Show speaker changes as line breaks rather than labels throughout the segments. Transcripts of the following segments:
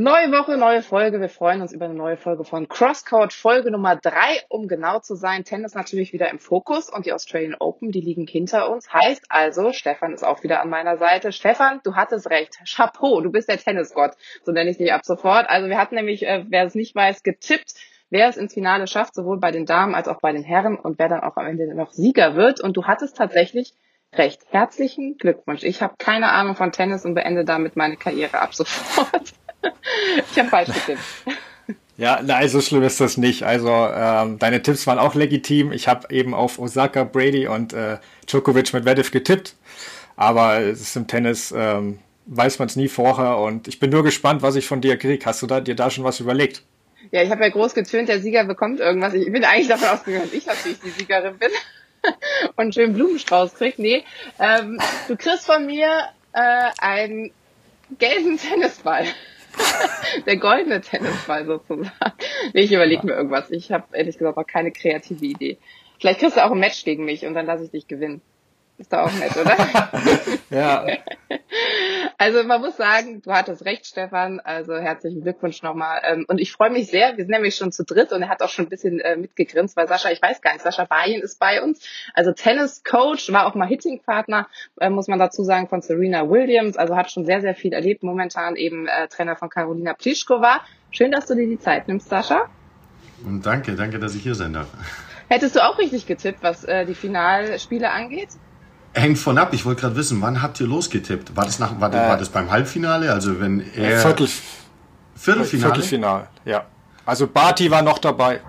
Neue Woche, neue Folge. Wir freuen uns über eine neue Folge von Crosscode, Folge Nummer drei, um genau zu sein. Tennis natürlich wieder im Fokus und die Australian Open, die liegen hinter uns. Heißt also, Stefan ist auch wieder an meiner Seite. Stefan, du hattest recht. Chapeau, du bist der Tennisgott. So nenne ich dich ab sofort. Also wir hatten nämlich, äh, wer es nicht weiß, getippt, wer es ins Finale schafft, sowohl bei den Damen als auch bei den Herren und wer dann auch am Ende noch Sieger wird. Und du hattest tatsächlich recht. Herzlichen Glückwunsch. Ich habe keine Ahnung von Tennis und beende damit meine Karriere ab sofort. Ich habe falsch getippt.
Ja, nein, so schlimm ist das nicht. Also ähm, deine Tipps waren auch legitim. Ich habe eben auf Osaka, Brady und äh, Djokovic mit Vedev getippt. Aber es ist im Tennis, ähm, weiß man es nie vorher. Und ich bin nur gespannt, was ich von dir kriege. Hast du da, dir da schon was überlegt?
Ja, ich habe ja groß getönt, der Sieger bekommt irgendwas. Ich bin eigentlich davon ausgegangen, dass ich natürlich die Siegerin bin und einen schönen Blumenstrauß krieg. Nee, ähm, du kriegst von mir äh, einen gelben Tennisball. der goldene Tennisball sozusagen. Nee, ich überlege mir irgendwas. Ich habe ehrlich gesagt auch keine kreative Idee. Vielleicht kriegst du auch ein Match gegen mich und dann lasse ich dich gewinnen. Ist doch auch nett, oder?
ja.
Also man muss sagen, du hattest recht, Stefan. Also herzlichen Glückwunsch nochmal. Ähm, und ich freue mich sehr. Wir sind nämlich schon zu dritt und er hat auch schon ein bisschen äh, mitgegrinst, weil Sascha, ich weiß gar nicht, Sascha Bayen ist bei uns. Also Tennis-Coach, war auch mal Hitting-Partner, äh, muss man dazu sagen, von Serena Williams. Also hat schon sehr, sehr viel erlebt. Momentan eben äh, Trainer von Karolina Pliskova. Schön, dass du dir die Zeit nimmst, Sascha.
Und danke, danke, dass ich hier sein darf.
Hättest du auch richtig getippt, was die Finalspiele angeht?
Hängt von ab. Ich wollte gerade wissen, wann habt ihr losgetippt? War das, nach, war, äh, war das beim Halbfinale? Also wenn er...
Viertel,
Viertelfinale?
Viertelfinale, ja. Also Barty war noch dabei.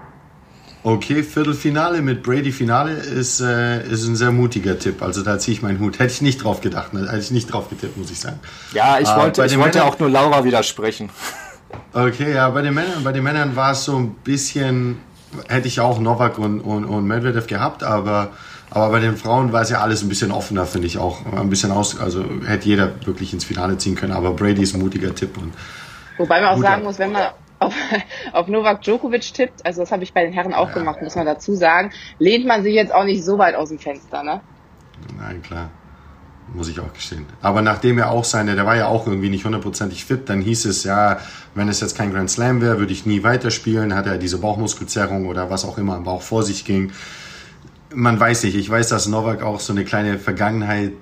Okay, Viertelfinale mit Brady Finale ist, äh, ist ein sehr mutiger Tipp. Also da ziehe ich meinen Hut. Hätte ich nicht drauf gedacht, ne? hätte ich nicht drauf getippt, muss ich sagen.
Ja, ich wollte, ich wollte auch nur Laura widersprechen.
Okay, ja, bei den Männern, bei den Männern war es so ein bisschen, hätte ich auch Novak und, und, und Medvedev gehabt, aber aber bei den Frauen war es ja alles ein bisschen offener, finde ich auch. Ein bisschen aus, also hätte jeder wirklich ins Finale ziehen können. Aber Brady ist ein mutiger Tipp. Und
Wobei man auch sagen muss, wenn man auf, auf Novak Djokovic tippt, also das habe ich bei den Herren auch ja, gemacht, muss man dazu sagen, lehnt man sich jetzt auch nicht so weit aus dem Fenster, ne?
Nein, klar. Muss ich auch gestehen. Aber nachdem er auch seine, der war ja auch irgendwie nicht hundertprozentig fit, dann hieß es ja, wenn es jetzt kein Grand Slam wäre, würde ich nie weiterspielen, hat er diese Bauchmuskelzerrung oder was auch immer im Bauch vor sich ging man weiß nicht. Ich weiß, dass Novak auch so eine kleine Vergangenheit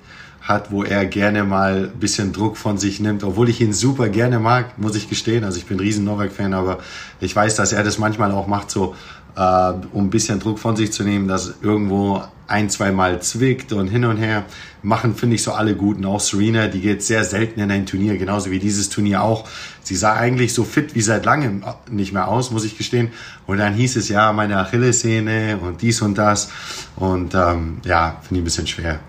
hat, wo er gerne mal ein bisschen Druck von sich nimmt, obwohl ich ihn super gerne mag, muss ich gestehen. Also ich bin ein riesen Novak-Fan, aber ich weiß, dass er das manchmal auch macht, so äh, um ein bisschen Druck von sich zu nehmen, dass irgendwo ein, zwei Mal zwickt und hin und her. Machen, finde ich, so alle Guten. Auch Serena, die geht sehr selten in ein Turnier, genauso wie dieses Turnier auch. Sie sah eigentlich so fit wie seit langem nicht mehr aus, muss ich gestehen. Und dann hieß es ja, meine Achillessehne und dies und das. Und ähm, ja, finde ich ein bisschen schwer.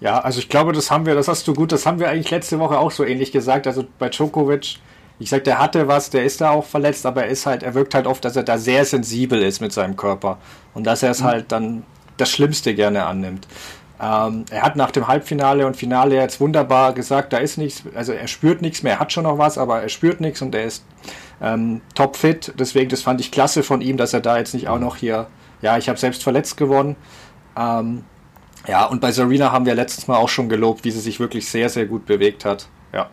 Ja, also ich glaube, das haben wir, das hast du gut, das haben wir eigentlich letzte Woche auch so ähnlich gesagt. Also bei Djokovic, ich sag, der hatte was, der ist da auch verletzt, aber er ist halt, er wirkt halt oft, dass er da sehr sensibel ist mit seinem Körper und dass er es mhm. halt dann das Schlimmste gerne annimmt. Ähm, er hat nach dem Halbfinale und Finale jetzt wunderbar gesagt, da ist nichts, also er spürt nichts mehr, er hat schon noch was, aber er spürt nichts und er ist ähm, topfit. Deswegen, das fand ich klasse von ihm, dass er da jetzt nicht auch noch hier, ja, ich habe selbst verletzt gewonnen. Ähm, ja, und bei Serena haben wir letztes Mal auch schon gelobt, wie sie sich wirklich sehr, sehr gut bewegt hat. Ja.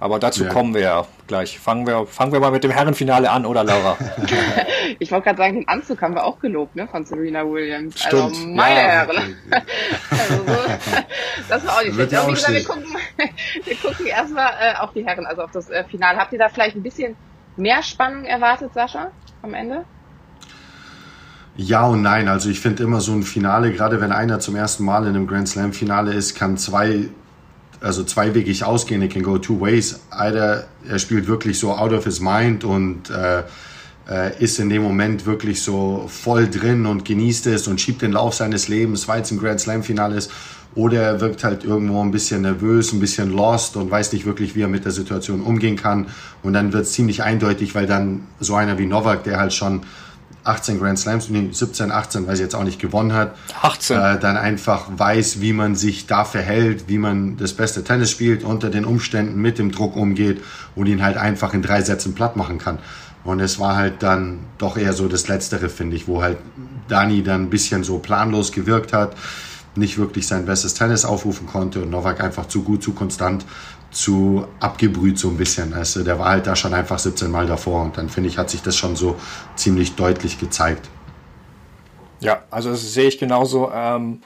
Aber dazu ja. kommen wir ja gleich. Fangen wir, fangen wir mal mit dem Herrenfinale an, oder Laura?
ich wollte gerade sagen, den Anzug haben wir auch gelobt, ne, von Serena Williams.
Also, Stimmt.
Also, meine ja, Herren. also so, das war auch nicht schlecht. Aber wie gesagt, wir gucken, wir gucken erstmal äh, auf die Herren, also auf das äh, Finale. Habt ihr da vielleicht ein bisschen mehr Spannung erwartet, Sascha, am Ende?
Ja und nein. Also ich finde immer so ein Finale, gerade wenn einer zum ersten Mal in einem Grand Slam Finale ist, kann zwei also zweiwegig ausgehen. It can go two ways. Either er spielt wirklich so out of his mind und äh, äh, ist in dem Moment wirklich so voll drin und genießt es und schiebt den Lauf seines Lebens, weil es ein Grand Slam Finale ist. Oder er wirkt halt irgendwo ein bisschen nervös, ein bisschen lost und weiß nicht wirklich, wie er mit der Situation umgehen kann. Und dann wird es ziemlich eindeutig, weil dann so einer wie Novak, der halt schon 18 Grand Slams, nee, 17, 18, weil sie jetzt auch nicht gewonnen hat,
18.
Äh, dann einfach weiß, wie man sich da verhält, wie man das beste Tennis spielt, unter den Umständen mit dem Druck umgeht und ihn halt einfach in drei Sätzen platt machen kann. Und es war halt dann doch eher so das Letztere, finde ich, wo halt Dani dann ein bisschen so planlos gewirkt hat, nicht wirklich sein bestes Tennis aufrufen konnte und Novak einfach zu gut, zu konstant, zu abgebrüht so ein bisschen. Also der war halt da schon einfach 17 Mal davor und dann finde ich, hat sich das schon so ziemlich deutlich gezeigt.
Ja, also das sehe ich genauso. Ähm,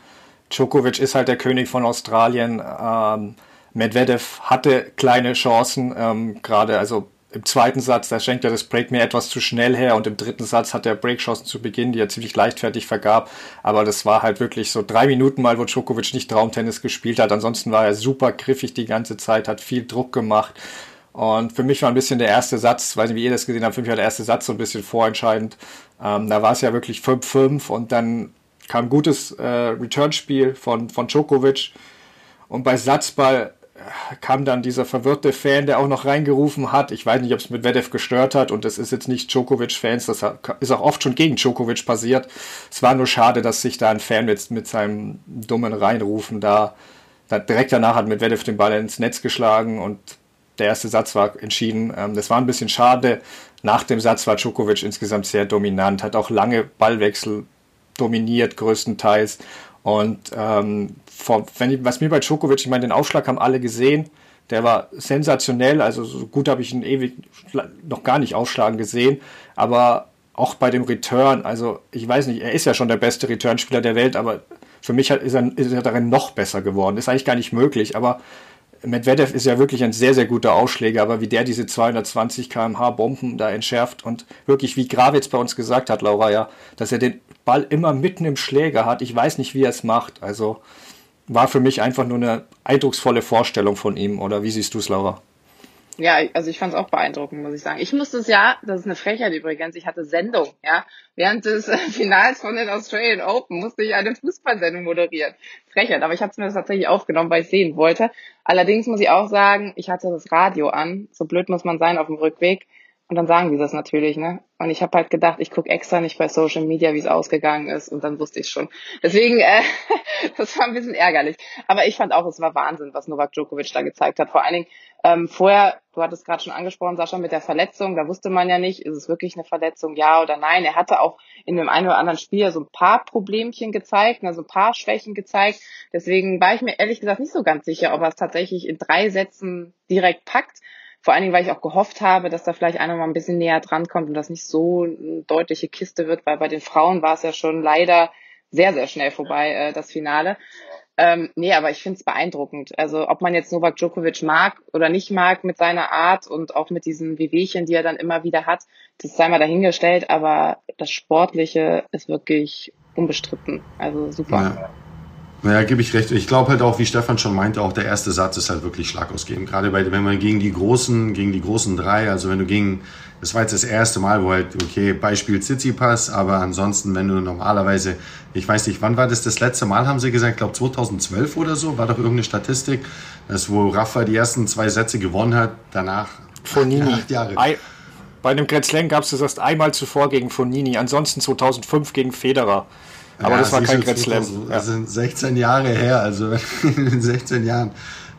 Djokovic ist halt der König von Australien. Ähm, Medvedev hatte kleine Chancen, ähm, gerade also im zweiten Satz, da schenkt er das Break mir etwas zu schnell her und im dritten Satz hat er Breakchancen zu Beginn, die er ziemlich leichtfertig vergab. Aber das war halt wirklich so drei Minuten mal, wo Djokovic nicht Traumtennis gespielt hat. Ansonsten war er super griffig die ganze Zeit, hat viel Druck gemacht. Und für mich war ein bisschen der erste Satz, weiß nicht, wie ihr das gesehen habt, für mich war der erste Satz so ein bisschen vorentscheidend. Ähm, da war es ja wirklich 5-5 und dann kam ein gutes äh, Returnspiel von, von Djokovic. Und bei Satzball kam dann dieser verwirrte Fan, der auch noch reingerufen hat. Ich weiß nicht, ob es mit Medvedev gestört hat und das ist jetzt nicht Djokovic-Fans, das ist auch oft schon gegen Djokovic passiert. Es war nur schade, dass sich da ein Fan jetzt mit seinem dummen Reinrufen da, da direkt danach hat Medvedev den Ball ins Netz geschlagen und der erste Satz war entschieden. Ähm, das war ein bisschen schade. Nach dem Satz war Djokovic insgesamt sehr dominant, hat auch lange Ballwechsel dominiert größtenteils und ähm, vor, wenn, was mir bei Djokovic, ich meine, den Aufschlag haben alle gesehen, der war sensationell, also so gut habe ich ihn ewig noch gar nicht aufschlagen gesehen, aber auch bei dem Return, also ich weiß nicht, er ist ja schon der beste Returnspieler der Welt, aber für mich ist er, ist er darin noch besser geworden. Ist eigentlich gar nicht möglich, aber Medvedev ist ja wirklich ein sehr, sehr guter Ausschläger, aber wie der diese 220 km/h Bomben da entschärft und wirklich, wie Gravitz bei uns gesagt hat, Laura, ja, dass er den Ball immer mitten im Schläger hat. Ich weiß nicht, wie er es macht. Also war für mich einfach nur eine eindrucksvolle Vorstellung von ihm. Oder wie siehst du es, Laura?
Ja, also ich fand es auch beeindruckend, muss ich sagen. Ich musste es ja, das ist eine Frechheit übrigens, ich hatte Sendung, ja. Während des Finals von den Australian Open musste ich eine Fußballsendung moderieren. Frechheit, aber ich habe es mir tatsächlich aufgenommen, weil ich sehen wollte. Allerdings muss ich auch sagen, ich hatte das Radio an. So blöd muss man sein auf dem Rückweg. Und dann sagen die das natürlich, ne? Und ich habe halt gedacht, ich gucke extra nicht bei Social Media, wie es ausgegangen ist. Und dann wusste ich schon. Deswegen, äh, das war ein bisschen ärgerlich. Aber ich fand auch, es war Wahnsinn, was Novak Djokovic da gezeigt hat. Vor allen Dingen ähm, vorher, du hattest gerade schon angesprochen, Sascha, mit der Verletzung. Da wusste man ja nicht, ist es wirklich eine Verletzung, ja oder nein. Er hatte auch in dem einen oder anderen Spiel so ein paar Problemchen gezeigt, also ein paar Schwächen gezeigt. Deswegen war ich mir ehrlich gesagt nicht so ganz sicher, ob er es tatsächlich in drei Sätzen direkt packt. Vor allen Dingen, weil ich auch gehofft habe, dass da vielleicht einer mal ein bisschen näher dran kommt und das nicht so eine deutliche Kiste wird, weil bei den Frauen war es ja schon leider sehr, sehr schnell vorbei, äh, das Finale. Ähm, nee, aber ich finde es beeindruckend. Also ob man jetzt Novak Djokovic mag oder nicht mag mit seiner Art und auch mit diesen Wehwehchen, die er dann immer wieder hat, das sei mal dahingestellt, aber das Sportliche ist wirklich unbestritten. Also super.
Ja. Naja, gebe ich recht. Ich glaube halt auch, wie Stefan schon meinte, auch der erste Satz ist halt wirklich schlagausgebend. Gerade bei, wenn man gegen die großen, gegen die großen drei, also wenn du gegen, das war jetzt das erste Mal, wo halt, okay, Beispiel Tsitsipas, aber ansonsten, wenn du normalerweise, ich weiß nicht, wann war das das letzte Mal, haben sie gesagt, ich glaube 2012 oder so, war doch irgendeine Statistik, dass wo Rafa die ersten zwei Sätze gewonnen hat, danach
Fonini. acht Jahre. I bei einem Grand Slam gab es das erst einmal zuvor gegen Fonini, ansonsten 2005 gegen Federer. Aber ja, das war kein Grand Slam.
Das sind 16 Jahre her, also wenn du in 16 Jahren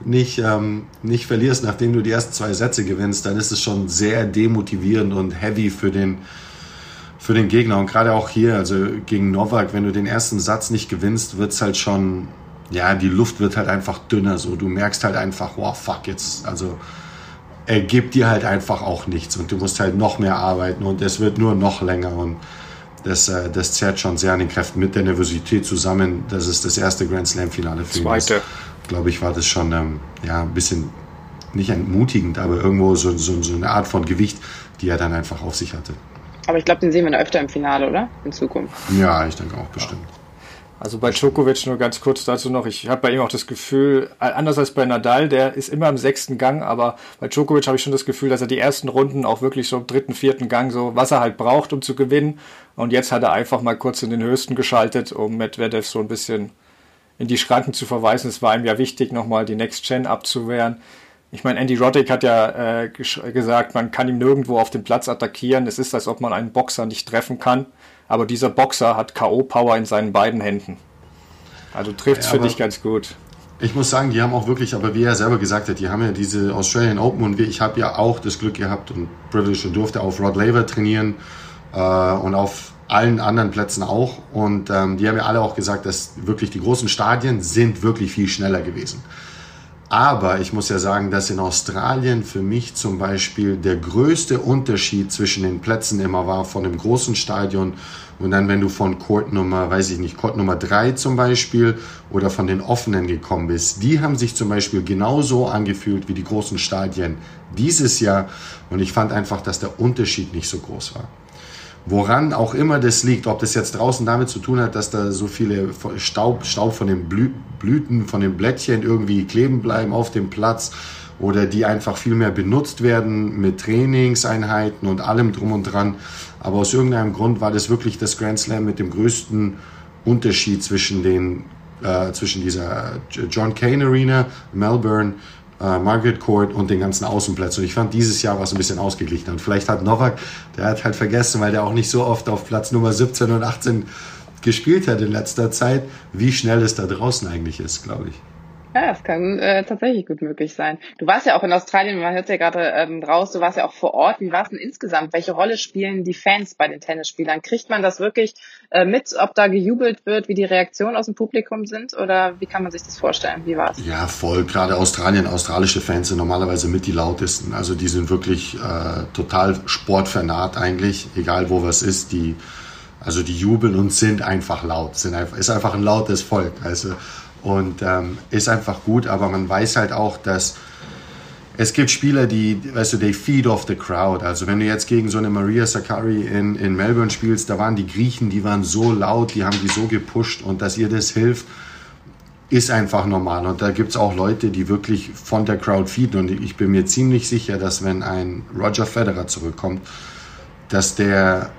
nicht, ähm, nicht verlierst, nachdem du die ersten zwei Sätze gewinnst, dann ist es schon sehr demotivierend und heavy für den, für den Gegner. Und gerade auch hier, also gegen Novak, wenn du den ersten Satz nicht gewinnst, wird es halt schon, ja, die Luft wird halt einfach dünner. So, du merkst halt einfach, wow, fuck, jetzt, also er gibt dir halt einfach auch nichts und du musst halt noch mehr arbeiten und es wird nur noch länger und das, äh, das zerrt schon sehr an den Kräften mit der Nervosität zusammen. Das ist das erste Grand Slam-Finale für ihn. Zweite. Glaube ich, war das schon ähm, ja, ein bisschen nicht entmutigend, aber irgendwo so, so, so eine Art von Gewicht, die er dann einfach auf sich hatte.
Aber ich glaube, den sehen wir öfter im Finale, oder? In Zukunft.
Ja, ich denke auch bestimmt.
Also bei Djokovic nur ganz kurz dazu noch, ich habe bei ihm auch das Gefühl, anders als bei Nadal, der ist immer im sechsten Gang, aber bei Djokovic habe ich schon das Gefühl, dass er die ersten Runden auch wirklich so im dritten, vierten Gang so, was er halt braucht, um zu gewinnen. Und jetzt hat er einfach mal kurz in den höchsten geschaltet, um Medvedev so ein bisschen in die Schranken zu verweisen. Es war ihm ja wichtig, nochmal die Next Gen abzuwehren. Ich meine, Andy Roddick hat ja äh, gesagt, man kann ihm nirgendwo auf dem Platz attackieren. Es ist, als ob man einen Boxer nicht treffen kann aber dieser Boxer hat K.O.-Power in seinen beiden Händen. Also trifft es ja, für dich ganz gut.
Ich muss sagen, die haben auch wirklich, aber wie er selber gesagt hat, die haben ja diese Australian Open und ich habe ja auch das Glück gehabt und Privilege und durfte auf Rod Laver trainieren äh, und auf allen anderen Plätzen auch. Und ähm, die haben ja alle auch gesagt, dass wirklich die großen Stadien sind wirklich viel schneller gewesen. Aber ich muss ja sagen, dass in Australien für mich zum Beispiel der größte Unterschied zwischen den Plätzen immer war von dem großen Stadion und dann, wenn du von Court Nummer, weiß ich nicht, Court Nummer 3 zum Beispiel oder von den offenen gekommen bist, die haben sich zum Beispiel genauso angefühlt wie die großen Stadien dieses Jahr. Und ich fand einfach, dass der Unterschied nicht so groß war. Woran auch immer das liegt, ob das jetzt draußen damit zu tun hat, dass da so viele Staub, Staub von den Blüten, von den Blättchen irgendwie kleben bleiben auf dem Platz oder die einfach viel mehr benutzt werden mit Trainingseinheiten und allem drum und dran. Aber aus irgendeinem Grund war das wirklich das Grand Slam mit dem größten Unterschied zwischen den äh, zwischen dieser John Kane Arena, Melbourne äh, Margaret Court und den ganzen Außenplätzen. Und ich fand dieses Jahr war es ein bisschen ausgeglichen. Und vielleicht hat Novak, der hat halt vergessen, weil der auch nicht so oft auf Platz Nummer 17 und 18 gespielt hat in letzter Zeit, wie schnell es da draußen eigentlich ist, glaube ich.
Ja, das kann äh, tatsächlich gut möglich sein. Du warst ja auch in Australien, man hört ja gerade ähm, raus, du warst ja auch vor Ort. Wie war es denn insgesamt? Welche Rolle spielen die Fans bei den Tennisspielern? Kriegt man das wirklich äh, mit, ob da gejubelt wird, wie die Reaktionen aus dem Publikum sind? Oder wie kann man sich das vorstellen? Wie war es?
Ja, voll. Gerade Australien, australische Fans sind normalerweise mit die lautesten. Also die sind wirklich äh, total sportvernaht eigentlich, egal wo was ist. Die, also die jubeln und sind einfach laut. Sind einfach, ist einfach ein lautes Volk. Also und ähm, ist einfach gut, aber man weiß halt auch, dass es gibt Spieler, die, weißt du, they feed off the crowd. Also wenn du jetzt gegen so eine Maria Sakkari in, in Melbourne spielst, da waren die Griechen, die waren so laut, die haben die so gepusht und dass ihr das hilft, ist einfach normal. Und da gibt es auch Leute, die wirklich von der Crowd feeden. Und ich bin mir ziemlich sicher, dass wenn ein Roger Federer zurückkommt, dass der,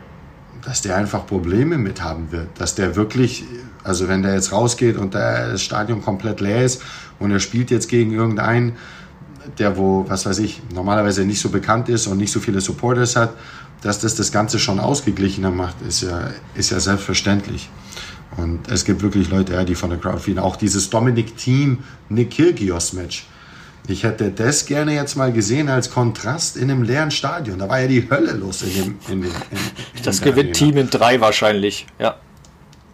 dass der einfach Probleme mit haben wird. Dass der wirklich also wenn der jetzt rausgeht und das Stadion komplett leer ist und er spielt jetzt gegen irgendeinen, der wo, was weiß ich, normalerweise nicht so bekannt ist und nicht so viele Supporters hat, dass das das Ganze schon ausgeglichener macht, ist ja, ist ja selbstverständlich. Und es gibt wirklich Leute, die von der Crowd fehlen. Auch dieses Dominic Team Nick Kyrgios Match. Ich hätte das gerne jetzt mal gesehen als Kontrast in einem leeren Stadion. Da war ja die Hölle los in dem. In dem in,
in das gewinnt Team in drei wahrscheinlich, ja.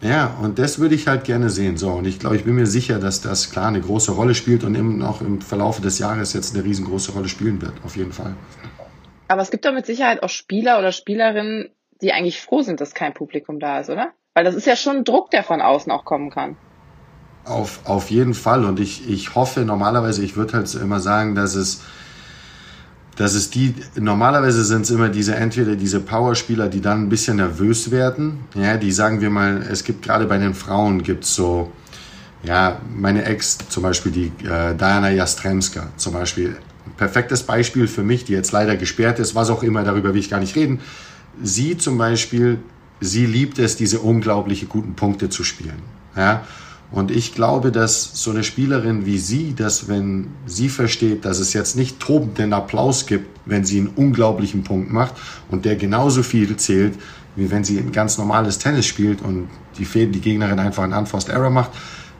Ja, und das würde ich halt gerne sehen. So, und ich glaube, ich bin mir sicher, dass das klar eine große Rolle spielt und eben auch im Verlauf des Jahres jetzt eine riesengroße Rolle spielen wird, auf jeden Fall.
Aber es gibt doch mit Sicherheit auch Spieler oder Spielerinnen, die eigentlich froh sind, dass kein Publikum da ist, oder? Weil das ist ja schon ein Druck, der von außen auch kommen kann.
Auf, auf jeden Fall. Und ich, ich hoffe normalerweise, ich würde halt immer sagen, dass es dass es die, normalerweise sind es immer diese, entweder diese Powerspieler, die dann ein bisschen nervös werden, ja, die sagen wir mal, es gibt gerade bei den Frauen gibt es so, ja, meine Ex zum Beispiel, die äh, Diana Jastremska zum Beispiel, perfektes Beispiel für mich, die jetzt leider gesperrt ist, was auch immer, darüber will ich gar nicht reden. Sie zum Beispiel, sie liebt es, diese unglaubliche guten Punkte zu spielen, ja, und ich glaube, dass so eine Spielerin wie sie, dass wenn sie versteht, dass es jetzt nicht tobenden Applaus gibt, wenn sie einen unglaublichen Punkt macht und der genauso viel zählt, wie wenn sie ein ganz normales Tennis spielt und die, die Gegnerin einfach einen Unforced Error macht,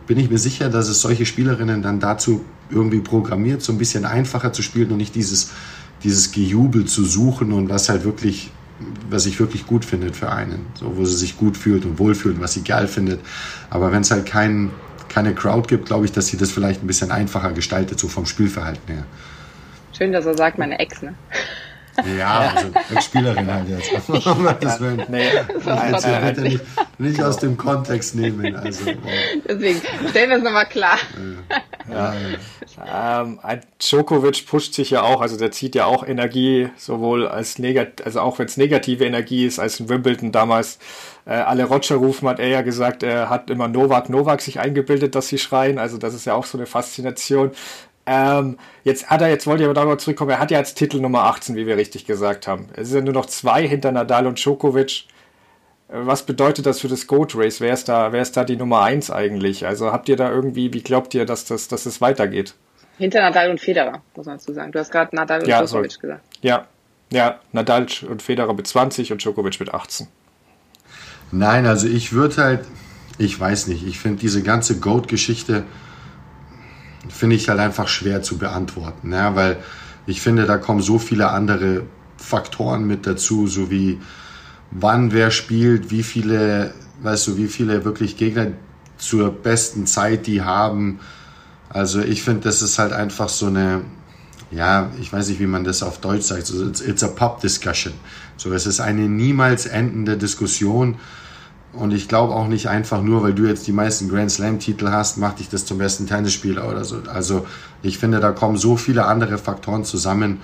bin ich mir sicher, dass es solche Spielerinnen dann dazu irgendwie programmiert, so ein bisschen einfacher zu spielen und nicht dieses, dieses Gejubel zu suchen und was halt wirklich was sich wirklich gut findet für einen, so wo sie sich gut fühlt und wohlfühlt, was sie geil findet. Aber wenn es halt kein, keine Crowd gibt, glaube ich, dass sie das vielleicht ein bisschen einfacher gestaltet, so vom Spielverhalten her.
Schön, dass er sagt, meine Ex, ne?
Ja, also als Spielerin halt jetzt. das will, nee, also, bitte nicht, nicht aus dem Kontext nehmen. Also,
Deswegen stellen wir es nochmal klar.
Ja, ja.
Ähm, Djokovic pusht sich ja auch, also der zieht ja auch Energie, sowohl als negat also auch wenn es negative Energie ist, als in Wimbledon damals äh, alle Roger rufen, hat er ja gesagt, er hat immer Novak Novak sich eingebildet, dass sie schreien. Also das ist ja auch so eine Faszination. Ähm, jetzt hat er, jetzt wollte ich aber darauf zurückkommen, er hat ja jetzt Titel Nummer 18, wie wir richtig gesagt haben. Es sind ja nur noch zwei hinter Nadal und Djokovic. Äh, was bedeutet das für das Goat Race? Wer ist da, wer ist da die Nummer 1 eigentlich? Also habt ihr da irgendwie, wie glaubt ihr, dass das, dass das weitergeht?
Hinter Nadal und Federer, muss man dazu sagen. Du hast gerade Nadal und ja, Djokovic sorry. gesagt.
Ja, ja, Nadal und Federer mit 20 und Djokovic mit 18.
Nein, also ich würde halt, ich weiß nicht, ich finde diese ganze Goat-Geschichte, finde ich halt einfach schwer zu beantworten, ja, weil ich finde, da kommen so viele andere Faktoren mit dazu, so wie wann wer spielt, wie viele, weißt du, wie viele wirklich Gegner zur besten Zeit die haben. Also ich finde, das ist halt einfach so eine, ja, ich weiß nicht, wie man das auf Deutsch sagt, it's, it's a pop discussion. So, es ist eine niemals endende Diskussion und ich glaube auch nicht einfach nur, weil du jetzt die meisten Grand Slam-Titel hast, macht dich das zum besten Tennisspieler oder so. Also ich finde, da kommen so viele andere Faktoren zusammen.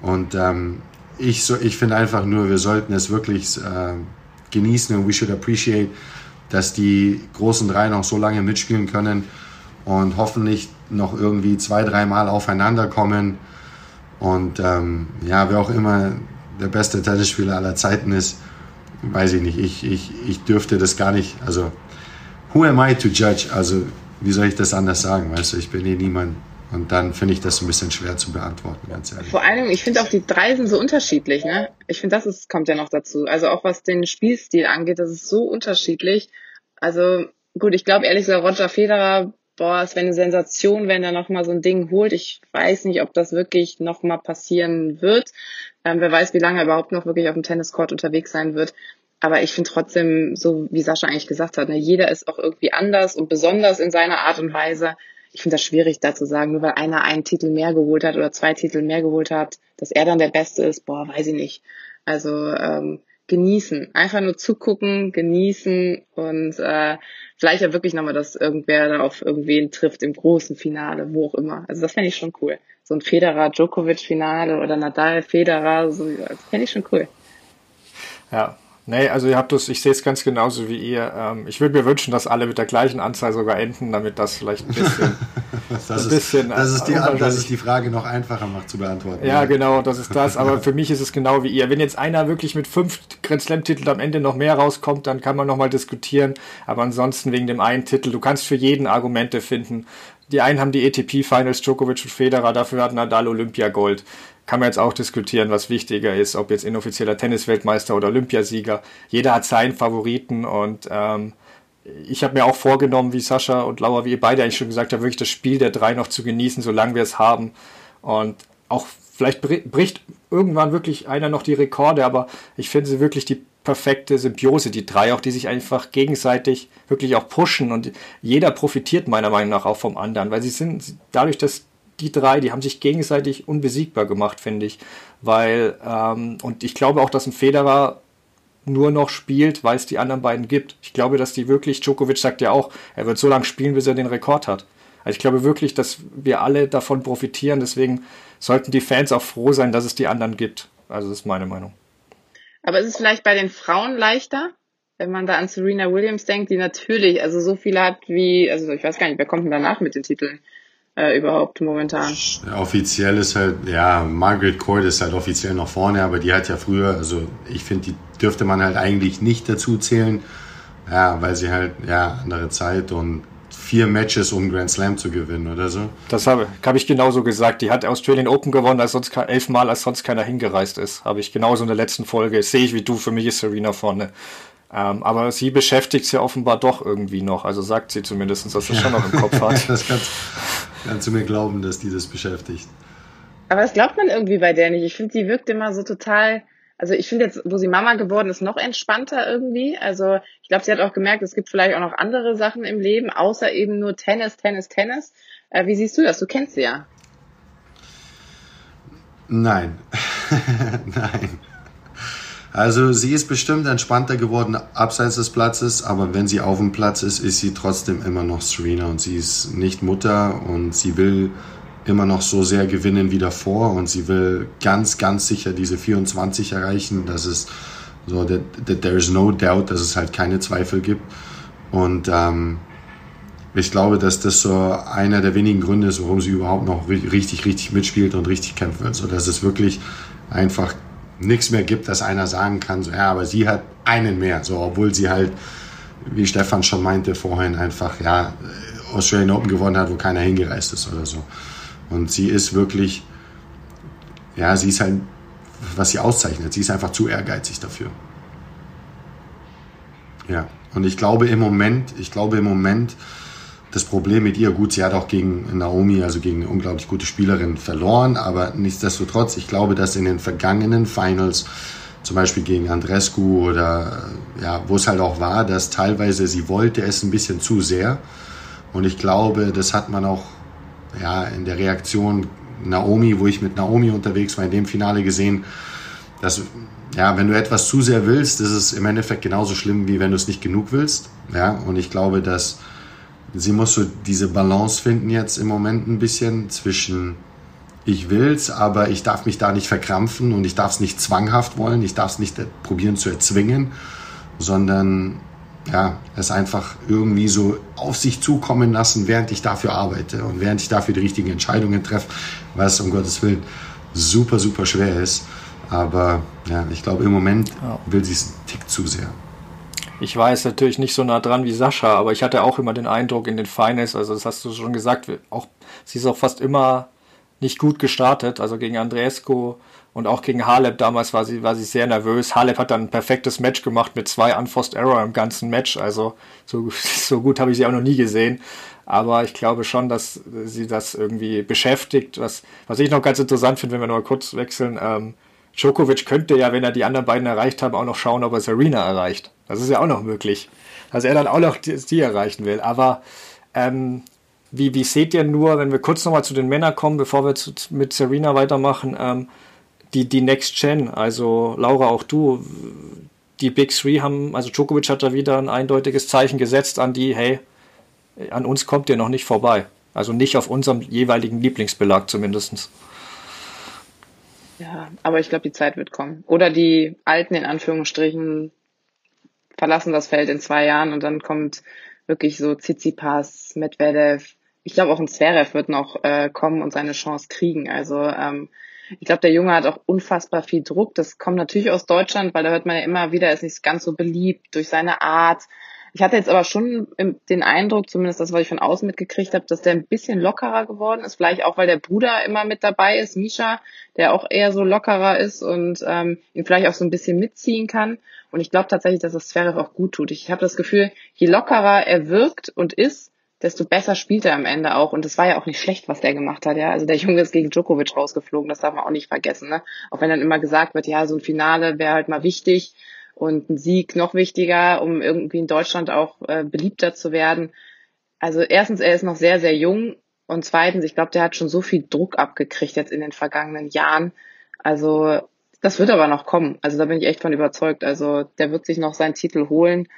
Und ähm, ich, so, ich finde einfach nur, wir sollten es wirklich äh, genießen und we should appreciate, dass die großen drei noch so lange mitspielen können und hoffentlich noch irgendwie zwei, dreimal aufeinander kommen. Und ähm, ja, wer auch immer der beste Tennisspieler aller Zeiten ist, weiß ich nicht, ich, ich, ich dürfte das gar nicht, also who am I to judge? Also wie soll ich das anders sagen, weißt du, ich bin eh niemand. Und dann finde ich das ein bisschen schwer zu beantworten, ganz ehrlich.
Vor allem, ich finde auch die drei sind so unterschiedlich, ne? Ich finde, das ist, kommt ja noch dazu. Also auch was den Spielstil angeht, das ist so unterschiedlich. Also gut, ich glaube ehrlich gesagt, Roger Federer, boah, es wäre eine Sensation, wenn er nochmal so ein Ding holt. Ich weiß nicht, ob das wirklich nochmal passieren wird. Ähm, wer weiß, wie lange er überhaupt noch wirklich auf dem Tenniscourt unterwegs sein wird. Aber ich finde trotzdem, so wie Sascha eigentlich gesagt hat, ne, jeder ist auch irgendwie anders und besonders in seiner Art und Weise. Ich finde das schwierig, da zu sagen, nur weil einer einen Titel mehr geholt hat oder zwei Titel mehr geholt hat, dass er dann der Beste ist, boah, weiß ich nicht. Also ähm, genießen, einfach nur zugucken, genießen und äh, vielleicht ja wirklich nochmal, dass irgendwer da auf irgendwen trifft im großen Finale, wo auch immer. Also das fände ich schon cool so ein Federer-Djokovic-Finale oder Nadal-Federer, so, das fände ich schon cool.
Ja, Nee, also ihr habt das, ich sehe es ganz genauso wie ihr. Ähm, ich würde mir wünschen, dass alle mit der gleichen Anzahl sogar enden, damit das vielleicht ein bisschen.
das, ein ist, bisschen das, ist die, das ist die Frage noch einfacher macht zu beantworten.
Ja, ja, genau, das ist das. Aber für mich ist es genau wie ihr. Wenn jetzt einer wirklich mit fünf Grand Slam-Titeln am Ende noch mehr rauskommt, dann kann man nochmal diskutieren. Aber ansonsten wegen dem einen Titel, du kannst für jeden Argumente finden. Die einen haben die ATP-Finals, Djokovic und Federer, dafür hat Nadal Olympia-Gold. Kann man jetzt auch diskutieren, was wichtiger ist, ob jetzt inoffizieller Tennisweltmeister oder Olympiasieger. Jeder hat seinen Favoriten und ähm, ich habe mir auch vorgenommen, wie Sascha und Laura, wie ihr beide eigentlich schon gesagt habt, wirklich das Spiel der drei noch zu genießen, solange wir es haben. Und auch vielleicht bricht irgendwann wirklich einer noch die Rekorde, aber ich finde sie wirklich die perfekte Symbiose, die drei auch, die sich einfach gegenseitig wirklich auch pushen und jeder profitiert meiner Meinung nach auch vom anderen, weil sie sind dadurch, dass die drei, die haben sich gegenseitig unbesiegbar gemacht, finde ich, weil ähm, und ich glaube auch, dass ein Federer nur noch spielt, weil es die anderen beiden gibt. Ich glaube, dass die wirklich, Djokovic sagt ja auch, er wird so lange spielen, bis er den Rekord hat. Also ich glaube wirklich, dass wir alle davon profitieren, deswegen sollten die Fans auch froh sein, dass es die anderen gibt. Also das ist meine Meinung.
Aber ist es vielleicht bei den Frauen leichter, wenn man da an Serena Williams denkt, die natürlich, also so viele hat wie, also ich weiß gar nicht, wer kommt denn danach mit den Titeln äh, überhaupt momentan?
Offiziell ist halt, ja, Margaret Court ist halt offiziell noch vorne, aber die hat ja früher, also ich finde, die dürfte man halt eigentlich nicht dazu zählen, ja, weil sie halt, ja, andere Zeit und vier Matches, um Grand Slam zu gewinnen oder so.
Das habe hab ich genauso gesagt. Die hat Australian Open gewonnen, als sonst elfmal, als sonst keiner hingereist ist. Habe ich genauso in der letzten Folge. Sehe ich wie du, für mich ist Serena vorne. Ähm, aber sie beschäftigt sie offenbar doch irgendwie noch. Also sagt sie zumindest, dass sie ja. schon noch im Kopf hat.
das kannst, kannst du mir glauben, dass die das beschäftigt.
Aber das glaubt man irgendwie bei der nicht. Ich finde, die wirkt immer so total also ich finde jetzt, wo sie Mama geworden ist, noch entspannter irgendwie. Also ich glaube, sie hat auch gemerkt, es gibt vielleicht auch noch andere Sachen im Leben, außer eben nur Tennis, Tennis, Tennis. Äh, wie siehst du das? Du kennst sie ja.
Nein. Nein. Also sie ist bestimmt entspannter geworden abseits des Platzes, aber wenn sie auf dem Platz ist, ist sie trotzdem immer noch Serena und sie ist nicht Mutter und sie will immer noch so sehr gewinnen wie davor und sie will ganz, ganz sicher diese 24 erreichen. Das ist so, that, that there is no doubt, dass es halt keine Zweifel gibt. Und ähm, ich glaube, dass das so einer der wenigen Gründe ist, warum sie überhaupt noch richtig, richtig mitspielt und richtig will. So dass es wirklich einfach nichts mehr gibt, dass einer sagen kann, so, ja, aber sie hat einen mehr. So, obwohl sie halt, wie Stefan schon meinte vorhin, einfach, ja, Australian Open gewonnen hat, wo keiner hingereist ist oder so. Und sie ist wirklich, ja, sie ist halt, was sie auszeichnet, sie ist einfach zu ehrgeizig dafür. Ja, und ich glaube im Moment, ich glaube im Moment, das Problem mit ihr, gut, sie hat auch gegen Naomi, also gegen eine unglaublich gute Spielerin, verloren, aber nichtsdestotrotz, ich glaube, dass in den vergangenen Finals, zum Beispiel gegen Andrescu oder ja, wo es halt auch war, dass teilweise sie wollte es ein bisschen zu sehr. Und ich glaube, das hat man auch ja, in der Reaktion Naomi, wo ich mit Naomi unterwegs war, in dem Finale gesehen, dass ja, wenn du etwas zu sehr willst, ist es im Endeffekt genauso schlimm, wie wenn du es nicht genug willst. Ja, und ich glaube, dass sie muss so diese Balance finden jetzt im Moment ein bisschen zwischen ich will's, aber ich darf mich da nicht verkrampfen und ich darf es nicht zwanghaft wollen, ich darf es nicht probieren zu erzwingen, sondern ja, es einfach irgendwie so auf sich zukommen lassen, während ich dafür arbeite und während ich dafür die richtigen Entscheidungen treffe, was um Gottes Willen super, super schwer ist. Aber ja, ich glaube, im Moment will sie es einen Tick zu sehr.
Ich war jetzt natürlich nicht so nah dran wie Sascha, aber ich hatte auch immer den Eindruck in den Finals, also das hast du schon gesagt, auch, sie ist auch fast immer nicht gut gestartet, also gegen Andreescu und auch gegen Halep damals war sie, war sie sehr nervös. Halep hat dann ein perfektes Match gemacht mit zwei Unforced Error im ganzen Match, also so, so gut habe ich sie auch noch nie gesehen. Aber ich glaube schon, dass sie das irgendwie beschäftigt. Was, was ich noch ganz interessant finde, wenn wir noch mal kurz wechseln, ähm, Djokovic könnte ja, wenn er die anderen beiden erreicht haben, auch noch schauen, ob er Serena erreicht. Das ist ja auch noch möglich. Dass er dann auch noch die, die erreichen will. Aber ähm, wie, wie seht ihr nur, wenn wir kurz nochmal zu den Männern kommen, bevor wir zu, mit Serena weitermachen, ähm, die, die Next Gen, also Laura, auch du, die Big Three haben, also Djokovic hat da wieder ein eindeutiges Zeichen gesetzt an die, hey, an uns kommt ihr noch nicht vorbei. Also nicht auf unserem jeweiligen Lieblingsbelag zumindestens.
Ja, aber ich glaube, die Zeit wird kommen. Oder die Alten in Anführungsstrichen verlassen das Feld in zwei Jahren und dann kommt wirklich so Tsitsipas, Medvedev. Ich glaube auch ein Zverev wird noch äh, kommen und seine Chance kriegen. Also ähm, ich glaube, der Junge hat auch unfassbar viel Druck. Das kommt natürlich aus Deutschland, weil da hört man ja immer wieder, er ist nicht ganz so beliebt durch seine Art, ich hatte jetzt aber schon den Eindruck, zumindest das, was ich von außen mitgekriegt habe, dass der ein bisschen lockerer geworden ist. Vielleicht auch, weil der Bruder immer mit dabei ist, Misha, der auch eher so lockerer ist und ähm, ihn vielleicht auch so ein bisschen mitziehen kann. Und ich glaube tatsächlich, dass das Zverev auch gut tut. Ich habe das Gefühl, je lockerer er wirkt und ist, desto besser spielt er am Ende auch. Und das war ja auch nicht schlecht, was der gemacht hat. Ja, also der Junge ist gegen Djokovic rausgeflogen. Das darf man auch nicht vergessen. Ne? Auch wenn dann immer gesagt wird, ja, so ein Finale wäre halt mal wichtig und ein Sieg noch wichtiger, um irgendwie in Deutschland auch äh, beliebter zu werden. Also erstens, er ist noch sehr, sehr jung und zweitens, ich glaube, der hat schon so viel Druck abgekriegt jetzt in den vergangenen Jahren. Also das wird aber noch kommen. Also da bin ich echt von überzeugt. Also der wird sich noch seinen Titel holen.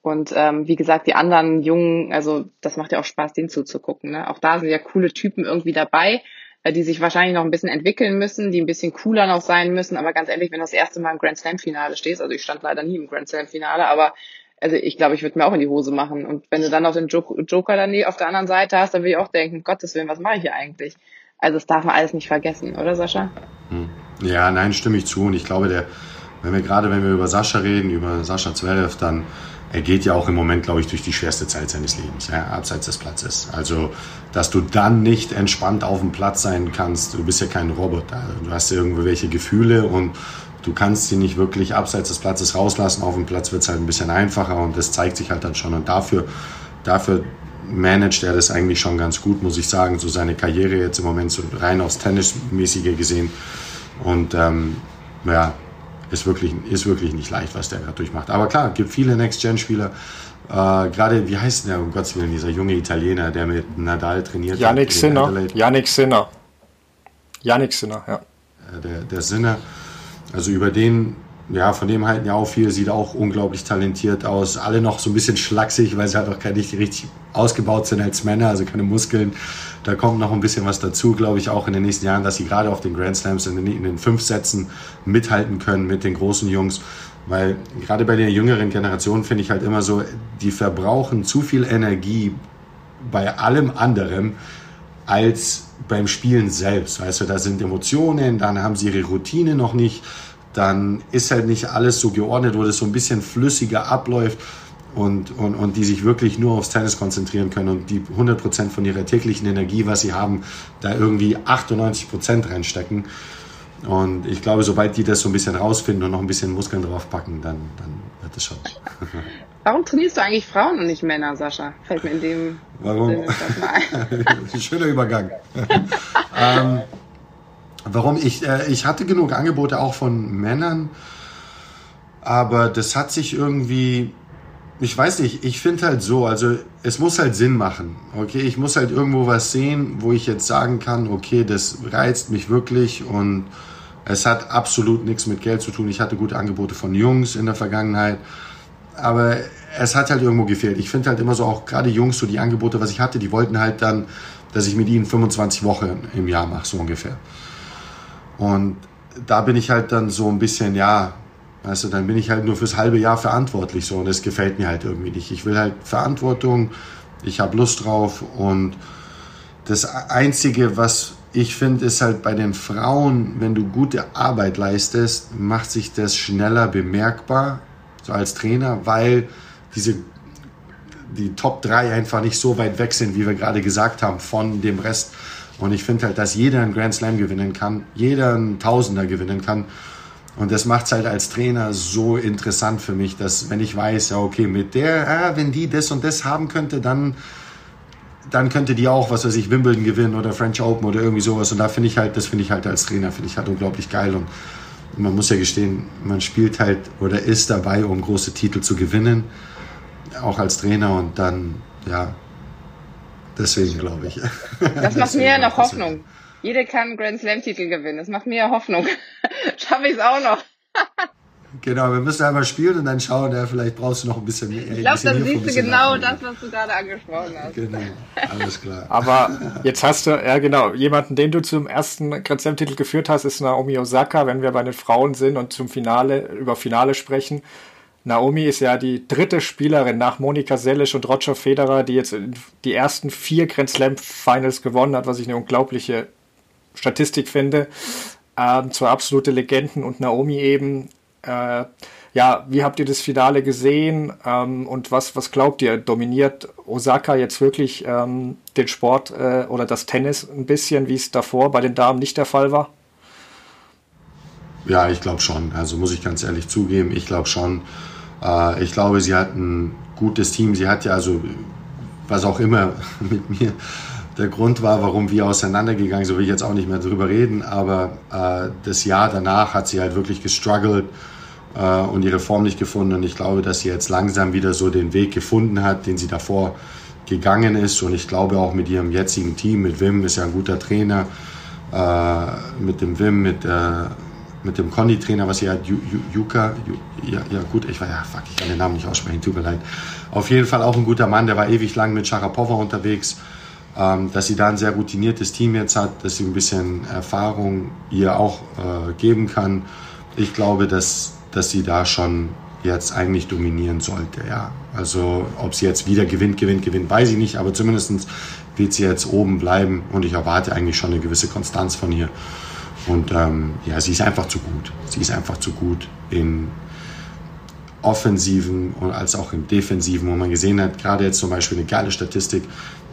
Und ähm, wie gesagt, die anderen Jungen, also das macht ja auch Spaß, denen zuzugucken. Ne? Auch da sind ja coole Typen irgendwie dabei. Äh, die sich wahrscheinlich noch ein bisschen entwickeln müssen, die ein bisschen cooler noch sein müssen. Aber ganz ehrlich, wenn du das erste Mal im Grand Slam Finale stehst, also ich stand leider nie im Grand Slam Finale, aber also ich glaube, ich würde mir auch in die Hose machen. Und wenn du dann noch den Joker dann auf der anderen Seite hast, dann würde ich auch denken, Gottes Willen, was mache ich hier eigentlich? Also das darf man alles nicht vergessen, oder Sascha?
Hm. Ja, nein, stimme ich zu. Und ich glaube, der, wenn wir gerade, wenn wir über Sascha reden, über Sascha Zverev, dann er geht ja auch im Moment, glaube ich, durch die schwerste Zeit seines Lebens, ja, abseits des Platzes. Also, dass du dann nicht entspannt auf dem Platz sein kannst, du bist ja kein Roboter. Du hast ja irgendwelche Gefühle und du kannst sie nicht wirklich abseits des Platzes rauslassen. Auf dem Platz wird es halt ein bisschen einfacher und das zeigt sich halt dann schon. Und dafür, dafür managt er das eigentlich schon ganz gut, muss ich sagen. So seine Karriere jetzt im Moment so rein aufs Tennismäßige gesehen. Und ähm, ja, ist wirklich, ist wirklich nicht leicht, was der gerade durchmacht. Aber klar, gibt viele Next-Gen-Spieler. Äh, gerade, wie heißt der, um Gottes Willen, dieser junge Italiener, der mit Nadal trainiert
Yannick hat. Sinner. Yannick Sinner. Yannick Sinner, ja.
Der, der Sinner, also über den ja, von dem halten ja auch viel, sieht auch unglaublich talentiert aus. Alle noch so ein bisschen schlaksig, weil sie halt auch nicht richtig ausgebaut sind als Männer, also keine Muskeln. Da kommt noch ein bisschen was dazu, glaube ich, auch in den nächsten Jahren, dass sie gerade auf den Grand Slams in den, in den fünf Sätzen mithalten können mit den großen Jungs. Weil gerade bei der jüngeren Generation finde ich halt immer so, die verbrauchen zu viel Energie bei allem anderen als beim Spielen selbst. Weißt du, da sind Emotionen, dann haben sie ihre Routine noch nicht dann ist halt nicht alles so geordnet, wo das so ein bisschen flüssiger abläuft und, und, und die sich wirklich nur aufs Tennis konzentrieren können und die 100% von ihrer täglichen Energie, was sie haben, da irgendwie 98% reinstecken. Und ich glaube, sobald die das so ein bisschen rausfinden und noch ein bisschen Muskeln draufpacken, dann, dann wird es schon.
Warum trainierst du eigentlich Frauen und nicht Männer, Sascha? Fällt mir in dem
Warum? Sinne Schöner Übergang. ähm, Warum? Ich, äh, ich hatte genug Angebote auch von Männern, aber das hat sich irgendwie, ich weiß nicht, ich finde halt so, also es muss halt Sinn machen. Okay, ich muss halt irgendwo was sehen, wo ich jetzt sagen kann, okay, das reizt mich wirklich und es hat absolut nichts mit Geld zu tun. Ich hatte gute Angebote von Jungs in der Vergangenheit, aber es hat halt irgendwo gefehlt. Ich finde halt immer so auch gerade Jungs, so die Angebote, was ich hatte, die wollten halt dann, dass ich mit ihnen 25 Wochen im Jahr mache, so ungefähr. Und da bin ich halt dann so ein bisschen, ja, weißt du, dann bin ich halt nur fürs halbe Jahr verantwortlich so und das gefällt mir halt irgendwie nicht. Ich will halt Verantwortung, ich habe Lust drauf und das Einzige, was ich finde, ist halt bei den Frauen, wenn du gute Arbeit leistest, macht sich das schneller bemerkbar, so als Trainer, weil diese die Top 3 einfach nicht so weit weg sind, wie wir gerade gesagt haben, von dem Rest und ich finde halt, dass jeder einen Grand Slam gewinnen kann, jeder einen Tausender gewinnen kann. Und das macht es halt als Trainer so interessant für mich, dass wenn ich weiß, ja, okay, mit der, ah, wenn die das und das haben könnte, dann, dann könnte die auch, was weiß ich, Wimbledon gewinnen oder French Open oder irgendwie sowas. Und da finde ich halt, das finde ich halt als Trainer, finde ich halt unglaublich geil. Und man muss ja gestehen, man spielt halt oder ist dabei, um große Titel zu gewinnen, auch als Trainer. Und dann, ja, Deswegen glaube ich.
Das macht mir noch Hoffnung. Jede kann Grand Slam-Titel gewinnen. Das macht mir Hoffnung. Schaffe ich es auch noch.
Genau, wir müssen einmal spielen und dann schauen, ja, vielleicht brauchst du noch ein bisschen mehr.
Ich glaube, dann siehst du genau das, was du gerade angesprochen hast.
Genau, alles klar.
Aber jetzt hast du, ja genau, jemanden, den du zum ersten Grand Slam-Titel geführt hast, ist Naomi Osaka, wenn wir bei den Frauen sind und zum Finale, über Finale sprechen. Naomi ist ja die dritte Spielerin nach Monika Sellisch und Roger Federer, die jetzt die ersten vier Grand Slam Finals gewonnen hat, was ich eine unglaubliche Statistik finde. Ähm, zwei absolute Legenden und Naomi eben. Äh, ja, wie habt ihr das Finale gesehen ähm, und was, was glaubt ihr? Dominiert Osaka jetzt wirklich ähm, den Sport äh, oder das Tennis ein bisschen, wie es davor bei den Damen nicht der Fall war?
Ja, ich glaube schon. Also muss ich ganz ehrlich zugeben, ich glaube schon. Äh, ich glaube, sie hat ein gutes Team. Sie hat ja also, was auch immer mit mir der Grund war, warum wir auseinandergegangen sind, so will ich jetzt auch nicht mehr drüber reden, aber äh, das Jahr danach hat sie halt wirklich gestruggelt äh, und ihre Form nicht gefunden und ich glaube, dass sie jetzt langsam wieder so den Weg gefunden hat, den sie davor gegangen ist und ich glaube auch mit ihrem jetzigen Team, mit Wim ist ja ein guter Trainer, mit dem Wim, mit der mit dem Conny-Trainer, was ja Juka, ja, ja gut, ich war ja, fuck, ich kann den Namen nicht aussprechen, tut mir leid. Auf jeden Fall auch ein guter Mann, der war ewig lang mit Sharapova unterwegs, ähm, dass sie da ein sehr routiniertes Team jetzt hat, dass sie ein bisschen Erfahrung ihr auch äh, geben kann. Ich glaube, dass, dass sie da schon jetzt eigentlich dominieren sollte, ja. Also, ob sie jetzt wieder gewinnt, gewinnt, gewinnt, weiß ich nicht, aber zumindest wird sie jetzt oben bleiben und ich erwarte eigentlich schon eine gewisse Konstanz von ihr. Und ähm, ja, sie ist einfach zu gut. Sie ist einfach zu gut in offensiven und als auch im defensiven, wo man gesehen hat, gerade jetzt zum Beispiel eine geile Statistik,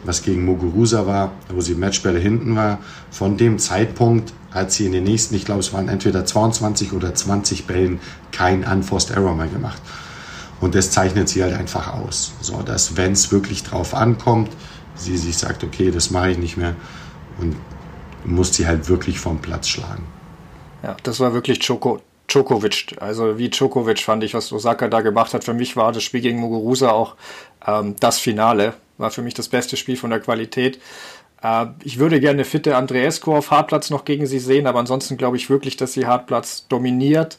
was gegen Muguruza war, wo sie Matchbälle hinten war. Von dem Zeitpunkt hat sie in den nächsten, ich glaube, es waren entweder 22 oder 20 Bällen kein Unforced Error mehr gemacht. Und das zeichnet sie halt einfach aus. So, dass wenn es wirklich drauf ankommt, sie sich sagt, okay, das mache ich nicht mehr. Und musst sie halt wirklich vom Platz schlagen.
Ja, das war wirklich Djoko, Djokovic. Also wie Djokovic fand ich, was Osaka da gemacht hat. Für mich war das Spiel gegen Muguruza auch ähm, das Finale. War für mich das beste Spiel von der Qualität. Äh, ich würde gerne fitte Andreescu auf Hartplatz noch gegen sie sehen, aber ansonsten glaube ich wirklich, dass sie Hartplatz dominiert.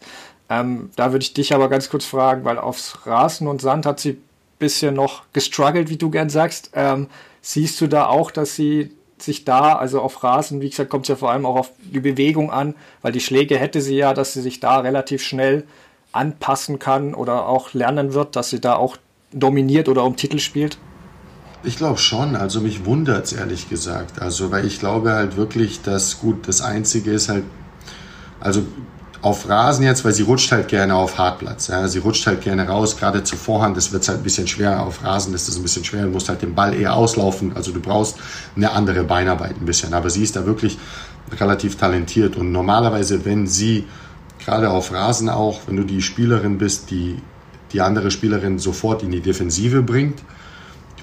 Ähm, da würde ich dich aber ganz kurz fragen, weil aufs Rasen und Sand hat sie bisschen noch gestruggelt, wie du gern sagst. Ähm, siehst du da auch, dass sie sich da, also auf Rasen, wie gesagt, kommt es ja vor allem auch auf die Bewegung an, weil die Schläge hätte sie ja, dass sie sich da relativ schnell anpassen kann oder auch lernen wird, dass sie da auch dominiert oder um Titel spielt?
Ich glaube schon. Also mich wundert es ehrlich gesagt. Also, weil ich glaube halt wirklich, dass gut, das Einzige ist halt, also auf Rasen jetzt, weil sie rutscht halt gerne auf Hartplatz. Ja. Sie rutscht halt gerne raus, gerade zur Vorhand, das wird halt ein bisschen schwer. Auf Rasen ist das ein bisschen schwer, du musst halt den Ball eher auslaufen. Also du brauchst eine andere Beinarbeit ein bisschen. Aber sie ist da wirklich relativ talentiert. Und normalerweise, wenn sie, gerade auf Rasen auch, wenn du die Spielerin bist, die die andere Spielerin sofort in die Defensive bringt,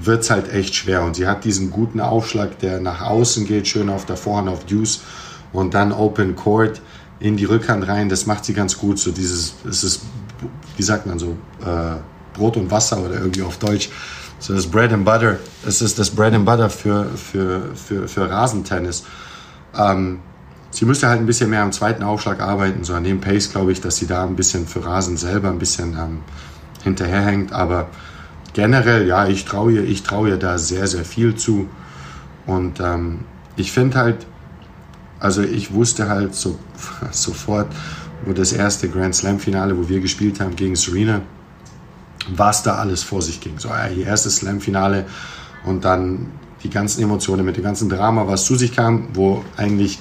wird es halt echt schwer. Und sie hat diesen guten Aufschlag, der nach außen geht, schön auf der Vorhand auf Deuce und dann Open Court in die Rückhand rein. Das macht sie ganz gut. So dieses, es ist, wie sagt man so, äh, Brot und Wasser oder irgendwie auf Deutsch. So das Bread and Butter. Es ist das Bread and Butter für, für, für, für Rasentennis. Ähm, sie müsste halt ein bisschen mehr am zweiten Aufschlag arbeiten, so an dem Pace, glaube ich, dass sie da ein bisschen für Rasen selber ein bisschen ähm, hinterherhängt. Aber generell, ja, ich traue ihr, ich traue ihr da sehr, sehr viel zu. Und ähm, ich finde halt, also ich wusste halt so, sofort, wo das erste Grand Slam Finale, wo wir gespielt haben gegen Serena, was da alles vor sich ging. So, ihr erstes Slam Finale und dann die ganzen Emotionen mit dem ganzen Drama, was zu sich kam, wo eigentlich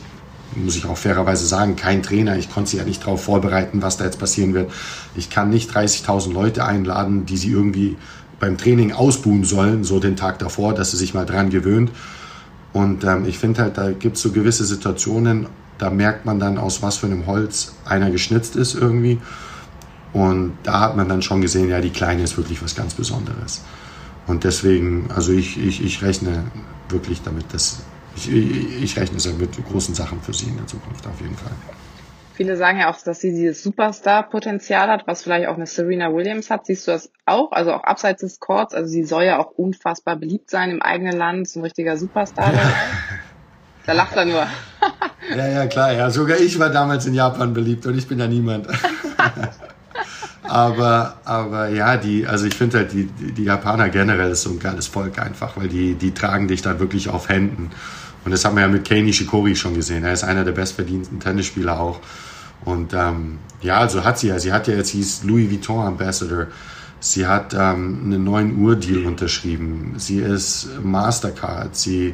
muss ich auch fairerweise sagen, kein Trainer. Ich konnte sie ja nicht darauf vorbereiten, was da jetzt passieren wird. Ich kann nicht 30.000 Leute einladen, die sie irgendwie beim Training ausbuhen sollen, so den Tag davor, dass sie sich mal dran gewöhnt. Und ähm, ich finde halt, da gibt es so gewisse Situationen, da merkt man dann, aus was für einem Holz einer geschnitzt ist irgendwie. Und da hat man dann schon gesehen, ja, die Kleine ist wirklich was ganz Besonderes. Und deswegen, also ich, ich, ich rechne wirklich damit, dass ich, ich, rechne mit großen Sachen für sie in der Zukunft auf jeden Fall.
Viele sagen ja auch, dass sie dieses Superstar-Potenzial hat, was vielleicht auch eine Serena Williams hat. Siehst du das auch? Also auch abseits des Courts. Also sie soll ja auch unfassbar beliebt sein im eigenen Land, so ein richtiger Superstar. Ja. Da lacht er nur.
ja, ja, klar. Ja, sogar ich war damals in Japan beliebt und ich bin ja niemand. aber, aber ja, die, also ich finde halt, die, die Japaner generell ist so ein geiles Volk einfach, weil die, die tragen dich dann wirklich auf Händen. Und das haben wir ja mit Kei Nishikori schon gesehen. Er ist einer der bestverdienten Tennisspieler auch. Und ähm, ja, also hat sie ja. Sie hat ja jetzt, hieß Louis Vuitton Ambassador. Sie hat ähm, einen neuen Uhr-Deal unterschrieben. Sie ist Mastercard. Sie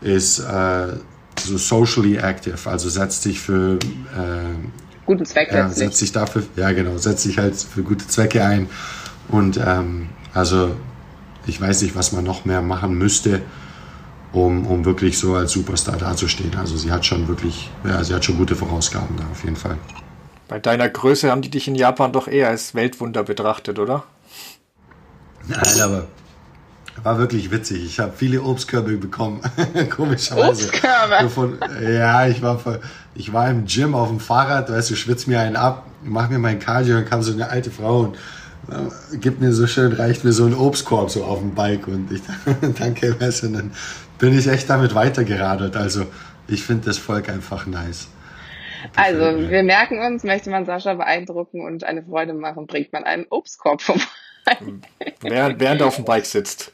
ist äh, so socially active, also setzt sich für äh,
guten Zweck
ja, setzt sich dafür, ja genau, setzt sich halt für gute Zwecke ein. Und ähm, also ich weiß nicht, was man noch mehr machen müsste, um, um wirklich so als Superstar dazustehen. Also sie hat schon wirklich, ja, sie hat schon gute Vorausgaben da auf jeden Fall.
Bei deiner Größe haben die dich in Japan doch eher als Weltwunder betrachtet, oder?
Nein, aber war wirklich witzig. Ich habe viele Obstkörbe bekommen, komischerweise.
Obstkörbe?
Von, ja, ich war, ich war im Gym auf dem Fahrrad, weißt du, schwitz mir einen ab, mach mir mein Cardio und kam so eine alte Frau und gibt mir so schön, reicht mir so ein Obstkorb so auf dem Bike und ich danke, weißt du, und dann bin ich echt damit weitergeradelt. Also ich finde das Volk einfach nice.
Also, wir merken uns, möchte man Sascha beeindrucken und eine Freude machen, bringt man einen Obstkorb vorbei.
während, während er auf dem Bike sitzt.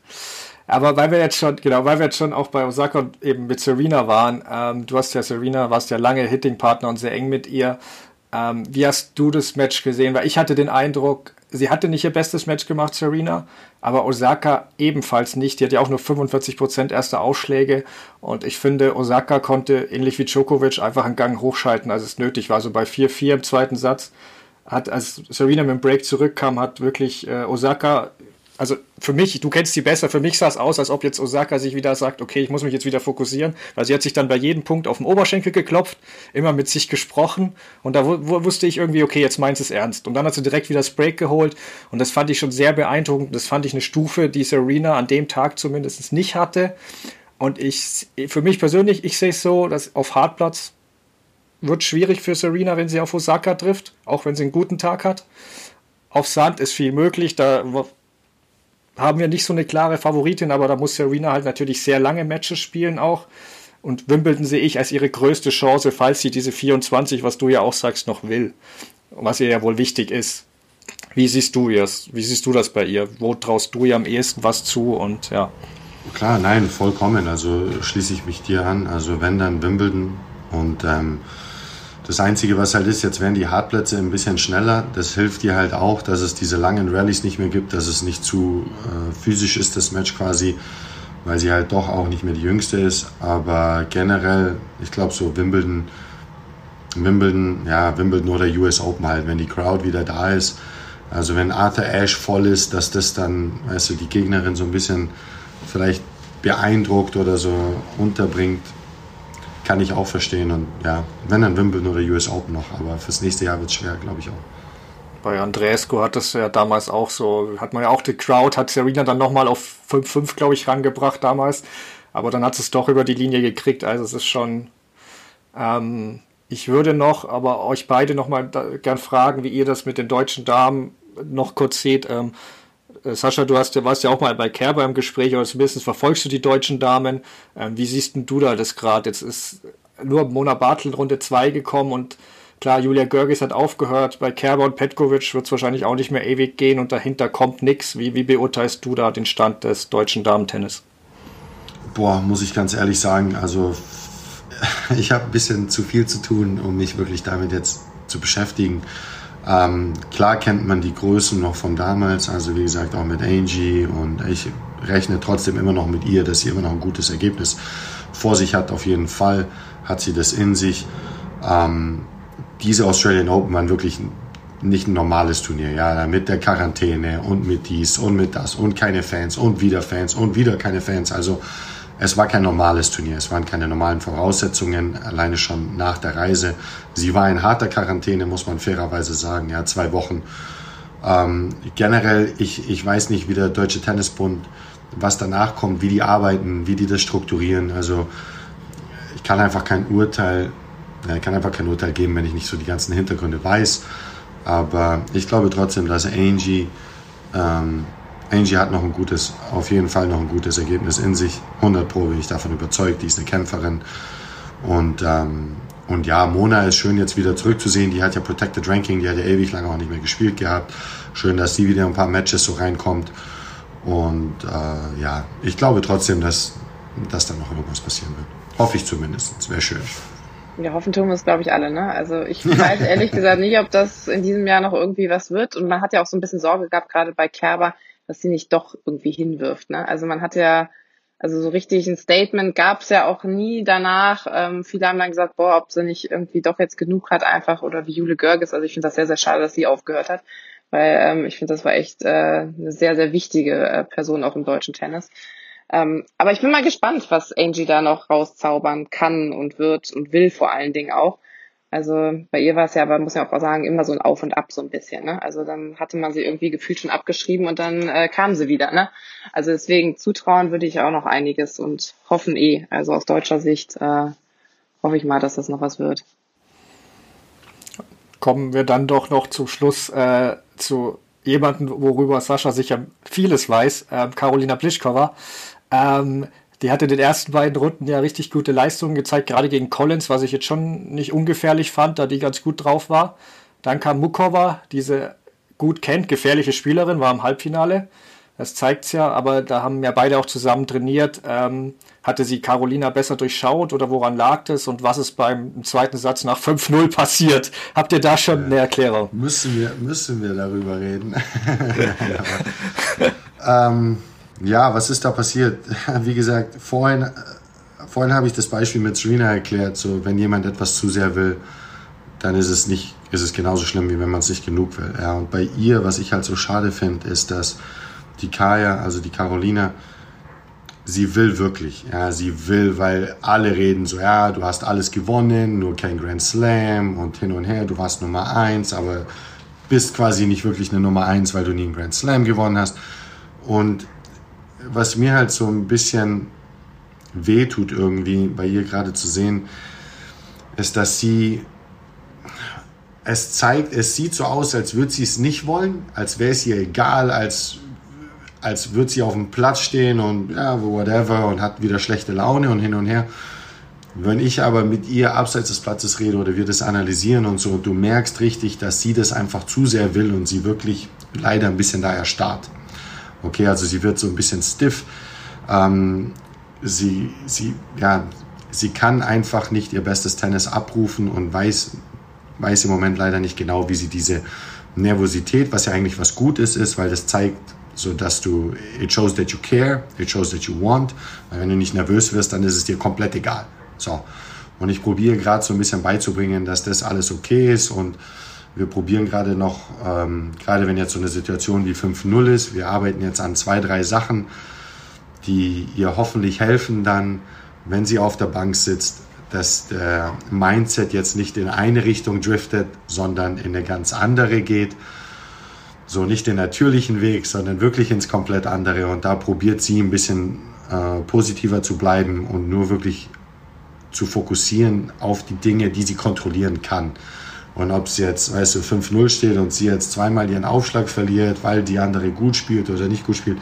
Aber weil wir jetzt schon, genau, weil wir jetzt schon auch bei Osaka und eben mit Serena waren, ähm, du hast ja Serena, warst ja lange Hitting-Partner und sehr eng mit ihr. Ähm, wie hast du das Match gesehen? Weil ich hatte den Eindruck, sie hatte nicht ihr bestes Match gemacht, Serena, aber Osaka ebenfalls nicht. Die hat ja auch nur 45% erste Ausschläge und ich finde, Osaka konnte ähnlich wie Djokovic einfach einen Gang hochschalten, als es nötig war. Also bei 4-4 im zweiten Satz hat, als Serena mit dem Break zurückkam, hat wirklich äh, Osaka also für mich, du kennst sie besser, für mich sah es aus, als ob jetzt Osaka sich wieder sagt, okay, ich muss mich jetzt wieder fokussieren, weil sie hat sich dann bei jedem Punkt auf den Oberschenkel geklopft, immer mit sich gesprochen und da wusste ich irgendwie, okay, jetzt meint es ernst. Und dann hat sie direkt wieder das Break geholt und das fand ich schon sehr beeindruckend. Das fand ich eine Stufe, die Serena an dem Tag zumindest nicht hatte. Und ich, für mich persönlich, ich sehe es so, dass auf Hartplatz wird schwierig für Serena, wenn sie auf Osaka trifft, auch wenn sie einen guten Tag hat. Auf Sand ist viel möglich, da haben wir nicht so eine klare Favoritin, aber da muss Serena halt natürlich sehr lange Matches spielen auch. Und Wimbledon sehe ich als ihre größte Chance, falls sie diese 24, was du ja auch sagst, noch will. was ihr ja wohl wichtig ist. Wie siehst du das? Wie siehst du das bei ihr? Wo traust du ihr am ehesten was zu und ja?
Klar, nein, vollkommen. Also schließe ich mich dir an. Also wenn dann Wimbledon und ähm, das Einzige, was halt ist, jetzt werden die Hartplätze ein bisschen schneller. Das hilft dir halt auch, dass es diese langen Rallyes nicht mehr gibt, dass es nicht zu äh, physisch ist, das Match quasi, weil sie halt doch auch nicht mehr die jüngste ist. Aber generell, ich glaube so Wimbledon, Wimbledon, ja, Wimbledon oder US Open halt, wenn die Crowd wieder da ist. Also wenn Arthur Ashe voll ist, dass das dann, weißt du, die Gegnerin so ein bisschen vielleicht beeindruckt oder so unterbringt, kann ich auch verstehen. Und ja, wenn dann Wimbledon oder US Open noch, aber fürs nächste Jahr wird es schwer, glaube ich auch.
Bei Andreescu hat das ja damals auch so, hat man ja auch die Crowd, hat Serena dann nochmal auf 5-5, glaube ich, rangebracht damals. Aber dann hat es doch über die Linie gekriegt. Also es ist schon. Ähm, ich würde noch, aber euch beide nochmal gern fragen, wie ihr das mit den deutschen Damen noch kurz seht. Ähm, äh, Sascha, du hast, warst ja auch mal bei Kerber im Gespräch, oder zumindest verfolgst du die deutschen Damen. Ähm, wie siehst denn du da das gerade? Jetzt ist nur Mona Bartel Runde 2 gekommen und klar, Julia Görges hat aufgehört. Bei Kerber und Petkovic wird es wahrscheinlich auch nicht mehr ewig gehen und dahinter kommt nichts. Wie, wie beurteilst du da den Stand des deutschen Damen-Tennis?
Boah, muss ich ganz ehrlich sagen, also ich habe ein bisschen zu viel zu tun, um mich wirklich damit jetzt zu beschäftigen. Ähm, klar kennt man die Größen noch von damals, also wie gesagt auch mit Angie und ich rechne trotzdem immer noch mit ihr, dass sie immer noch ein gutes Ergebnis vor sich hat. Auf jeden Fall hat sie das in sich. Ähm, diese Australian Open waren wirklich nicht ein normales Turnier, ja, mit der Quarantäne und mit dies und mit das und keine Fans und wieder Fans und wieder keine Fans. Also es war kein normales Turnier, es waren keine normalen Voraussetzungen, alleine schon nach der Reise. Sie war in harter Quarantäne, muss man fairerweise sagen, ja, zwei Wochen. Ähm, generell, ich, ich weiß nicht, wie der Deutsche Tennisbund, was danach kommt, wie die arbeiten, wie die das strukturieren. Also ich kann einfach kein Urteil, ich kann einfach kein Urteil geben, wenn ich nicht so die ganzen Hintergründe weiß. Aber ich glaube trotzdem, dass Angie ähm, Angie hat noch ein gutes, auf jeden Fall noch ein gutes Ergebnis in sich. 100 Pro bin ich davon überzeugt. Die ist eine Kämpferin. Und, ähm, und ja, Mona ist schön jetzt wieder zurückzusehen. Die hat ja Protected Ranking, die hat ja ewig lange auch nicht mehr gespielt gehabt. Schön, dass sie wieder ein paar Matches so reinkommt. Und äh, ja, ich glaube trotzdem, dass, dass da noch irgendwas passieren wird. Hoffe ich zumindest. Wäre schön.
Ja, hoffen tun wir es, glaube ich, alle. Ne? Also ich weiß ehrlich gesagt nicht, ob das in diesem Jahr noch irgendwie was wird. Und man hat ja auch so ein bisschen Sorge gehabt, gerade bei Kerber, dass sie nicht doch irgendwie hinwirft. Ne? Also man hat ja, also so richtig ein Statement gab es ja auch nie danach. Ähm, viele haben dann gesagt, boah, ob sie nicht irgendwie doch jetzt genug hat einfach oder wie Jule Görges. Also ich finde das sehr, sehr schade, dass sie aufgehört hat, weil ähm, ich finde, das war echt äh, eine sehr, sehr wichtige äh, Person auch im deutschen Tennis. Ähm, aber ich bin mal gespannt, was Angie da noch rauszaubern kann und wird und will vor allen Dingen auch. Also bei ihr war es ja, aber muss ja auch sagen, immer so ein Auf und Ab so ein bisschen. Ne? Also dann hatte man sie irgendwie gefühlt schon abgeschrieben und dann äh, kam sie wieder. Ne? Also deswegen zutrauen würde ich auch noch einiges und hoffen eh. Also aus deutscher Sicht äh, hoffe ich mal, dass das noch was wird.
Kommen wir dann doch noch zum Schluss äh, zu jemanden, worüber Sascha sicher vieles weiß, äh, Carolina Pliskova. Ähm, die hatte in den ersten beiden Runden ja richtig gute Leistungen gezeigt, gerade gegen Collins, was ich jetzt schon nicht ungefährlich fand, da die ganz gut drauf war. Dann kam Mukova, diese gut kennt, gefährliche Spielerin, war im Halbfinale. Das zeigt's ja, aber da haben ja beide auch zusammen trainiert. Ähm, hatte sie Carolina besser durchschaut oder woran lag das und was ist beim zweiten Satz nach 5-0 passiert? Habt ihr da schon eine Erklärung?
Müssen wir, müssen wir darüber reden. ähm, ja, was ist da passiert? Wie gesagt, vorhin, vorhin habe ich das Beispiel mit Serena erklärt. So, wenn jemand etwas zu sehr will, dann ist es nicht, ist es genauso schlimm, wie wenn man es nicht genug will. Ja, und bei ihr, was ich halt so schade finde, ist, dass die Kaya, also die Carolina, sie will wirklich. Ja, sie will, weil alle reden so, ja, du hast alles gewonnen, nur kein Grand Slam und hin und her, du warst Nummer eins, aber bist quasi nicht wirklich eine Nummer eins, weil du nie einen Grand Slam gewonnen hast. Und was mir halt so ein bisschen wehtut irgendwie bei ihr gerade zu sehen, ist, dass sie es zeigt, es sieht so aus, als würde sie es nicht wollen, als wäre es ihr egal, als, als würde sie auf dem Platz stehen und ja, whatever und hat wieder schlechte Laune und hin und her. Wenn ich aber mit ihr abseits des Platzes rede oder wir das analysieren und so, du merkst richtig, dass sie das einfach zu sehr will und sie wirklich leider ein bisschen da erstarrt. Okay, also sie wird so ein bisschen stiff. Ähm, sie, sie, ja, sie kann einfach nicht ihr bestes Tennis abrufen und weiß, weiß im Moment leider nicht genau, wie sie diese Nervosität, was ja eigentlich was Gutes ist, weil das zeigt, so dass du, it shows that you care, it shows that you want. Weil wenn du nicht nervös wirst, dann ist es dir komplett egal. So. Und ich probiere gerade so ein bisschen beizubringen, dass das alles okay ist und wir probieren gerade noch, ähm, gerade wenn jetzt so eine Situation wie 5-0 ist, wir arbeiten jetzt an zwei, drei Sachen, die ihr hoffentlich helfen dann, wenn sie auf der Bank sitzt, dass der Mindset jetzt nicht in eine Richtung driftet, sondern in eine ganz andere geht. So nicht den natürlichen Weg, sondern wirklich ins komplett andere. Und da probiert sie ein bisschen äh, positiver zu bleiben und nur wirklich zu fokussieren auf die Dinge, die sie kontrollieren kann. Und ob es jetzt, weißt du, 5-0 steht und sie jetzt zweimal ihren Aufschlag verliert, weil die andere gut spielt oder nicht gut spielt,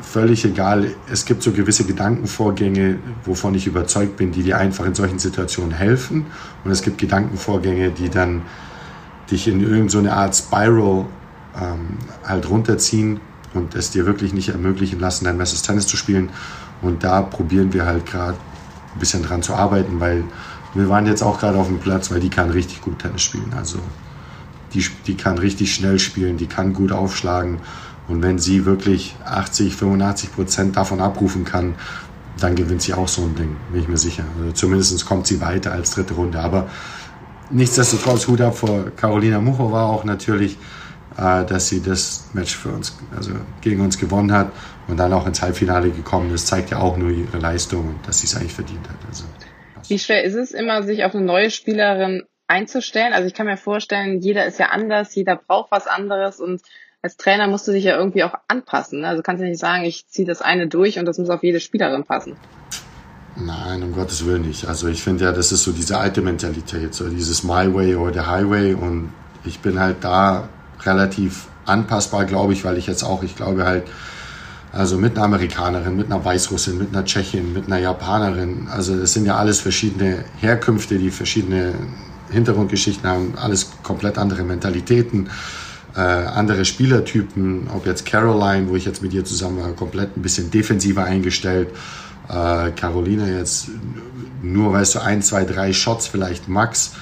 völlig egal. Es gibt so gewisse Gedankenvorgänge, wovon ich überzeugt bin, die dir einfach in solchen Situationen helfen. Und es gibt Gedankenvorgänge, die dann dich in irgendeine Art Spiral ähm, halt runterziehen und es dir wirklich nicht ermöglichen lassen, dein bestes Tennis zu spielen. Und da probieren wir halt gerade ein bisschen dran zu arbeiten, weil wir waren jetzt auch gerade auf dem Platz, weil die kann richtig gut Tennis spielen. Also die, die kann richtig schnell spielen, die kann gut aufschlagen. Und wenn sie wirklich 80, 85 Prozent davon abrufen kann, dann gewinnt sie auch so ein Ding, bin ich mir sicher. Also zumindest kommt sie weiter als dritte Runde. Aber nichtsdestotrotz, Hut ab vor Carolina Muchova auch natürlich, äh, dass sie das Match für uns, also gegen uns gewonnen hat und dann auch ins Halbfinale gekommen ist, zeigt ja auch nur ihre Leistung und dass sie es eigentlich verdient hat. Also,
Wie schwer ist es immer, sich auf eine neue Spielerin einzustellen? Also ich kann mir vorstellen, jeder ist ja anders, jeder braucht was anderes und als Trainer musst du dich ja irgendwie auch anpassen. Ne? Also kannst du nicht sagen, ich ziehe das eine durch und das muss auf jede Spielerin passen.
Nein, um Gottes Willen nicht. Also ich finde ja, das ist so diese alte Mentalität, so dieses My Way oder Highway und ich bin halt da relativ anpassbar, glaube ich, weil ich jetzt auch, ich glaube halt, also mit einer Amerikanerin, mit einer Weißrussin, mit einer Tschechin, mit einer Japanerin, also das sind ja alles verschiedene Herkünfte, die verschiedene Hintergrundgeschichten haben, alles komplett andere Mentalitäten äh, andere Spielertypen, ob jetzt Caroline, wo ich jetzt mit ihr zusammen war, komplett ein bisschen defensiver eingestellt. Äh, Carolina jetzt nur, weißt du, ein, zwei, drei Shots vielleicht max,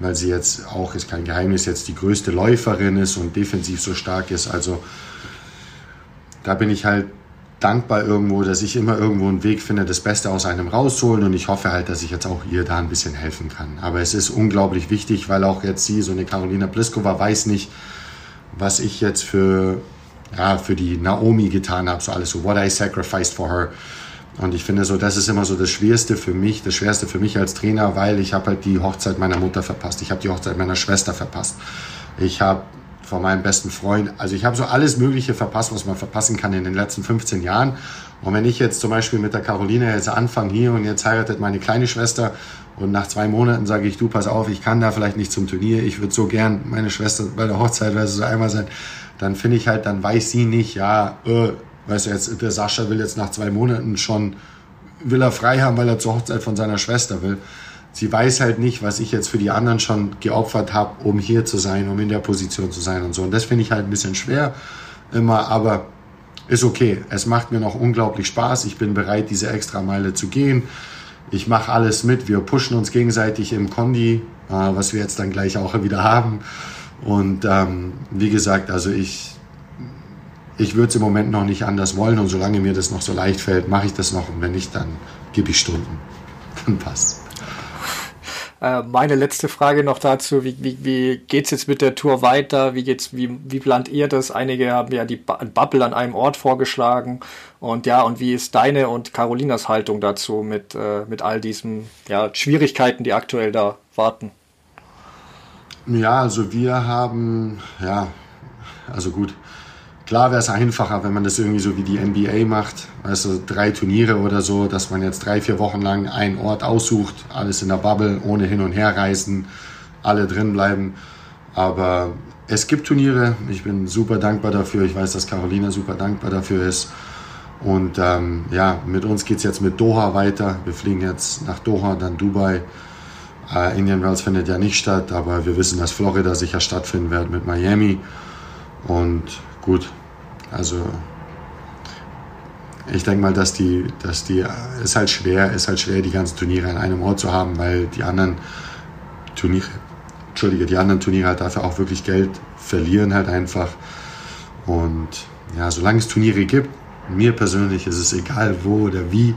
weil sie jetzt auch, ist kein Geheimnis, jetzt die größte Läuferin ist und defensiv so stark ist. Also da bin ich halt dankbar irgendwo, dass ich immer irgendwo einen Weg finde, das Beste aus einem rauszuholen und ich hoffe halt, dass ich jetzt auch ihr da ein bisschen helfen kann. Aber es ist unglaublich wichtig, weil auch jetzt sie, so eine Carolina Pliskova, weiß nicht, was ich jetzt für, ja, für die Naomi getan habe, so alles so, what I sacrificed for her. Und ich finde so, das ist immer so das Schwerste für mich, das Schwerste für mich als Trainer, weil ich habe halt die Hochzeit meiner Mutter verpasst, ich habe die Hochzeit meiner Schwester verpasst, ich habe von meinem besten Freund, also ich habe so alles Mögliche verpasst, was man verpassen kann in den letzten 15 Jahren. Und wenn ich jetzt zum Beispiel mit der Caroline jetzt anfange hier und jetzt heiratet meine kleine Schwester und nach zwei Monaten sage ich, du pass auf, ich kann da vielleicht nicht zum Turnier, ich würde so gern meine Schwester bei der Hochzeit, weil sie so einmal sein, dann finde ich halt, dann weiß sie nicht, ja, äh, weißt du jetzt, der Sascha will jetzt nach zwei Monaten schon, will er frei haben, weil er zur Hochzeit von seiner Schwester will. Sie weiß halt nicht, was ich jetzt für die anderen schon geopfert habe, um hier zu sein, um in der Position zu sein und so. Und das finde ich halt ein bisschen schwer immer, aber ist okay. Es macht mir noch unglaublich Spaß. Ich bin bereit, diese extra Meile zu gehen ich mache alles mit. Wir pushen uns gegenseitig im Kondi, äh, was wir jetzt dann gleich auch wieder haben. Und ähm, wie gesagt, also ich, ich würde es im Moment noch nicht anders wollen. Und solange mir das noch so leicht fällt, mache ich das noch. Und wenn nicht, dann gebe ich Stunden. Dann passt.
Äh, meine letzte Frage noch dazu, wie, wie, wie geht es jetzt mit der Tour weiter? Wie, geht's, wie, wie plant ihr das? Einige haben ja die Bubble an einem Ort vorgeschlagen. Und ja, und wie ist deine und Carolinas Haltung dazu mit, äh, mit all diesen ja, Schwierigkeiten, die aktuell da warten?
Ja, also wir haben, ja, also gut, Klar wäre es einfacher, wenn man das irgendwie so wie die NBA macht, also drei Turniere oder so, dass man jetzt drei, vier Wochen lang einen Ort aussucht, alles in der Bubble, ohne hin und her reisen, alle drin bleiben. Aber es gibt Turniere, ich bin super dankbar dafür, ich weiß, dass Carolina super dankbar dafür ist. Und ähm, ja, mit uns geht es jetzt mit Doha weiter. Wir fliegen jetzt nach Doha, dann Dubai. Äh, Indian Wells findet ja nicht statt, aber wir wissen, dass Florida sicher stattfinden wird mit Miami. Und gut, also ich denke mal, dass die, dass die, ist halt schwer, ist halt schwer, die ganzen Turniere an einem Ort zu haben, weil die anderen Turniere, Entschuldige, die anderen Turniere halt dafür auch wirklich Geld verlieren halt einfach. Und ja, solange es Turniere gibt, mir persönlich ist es egal wo oder wie.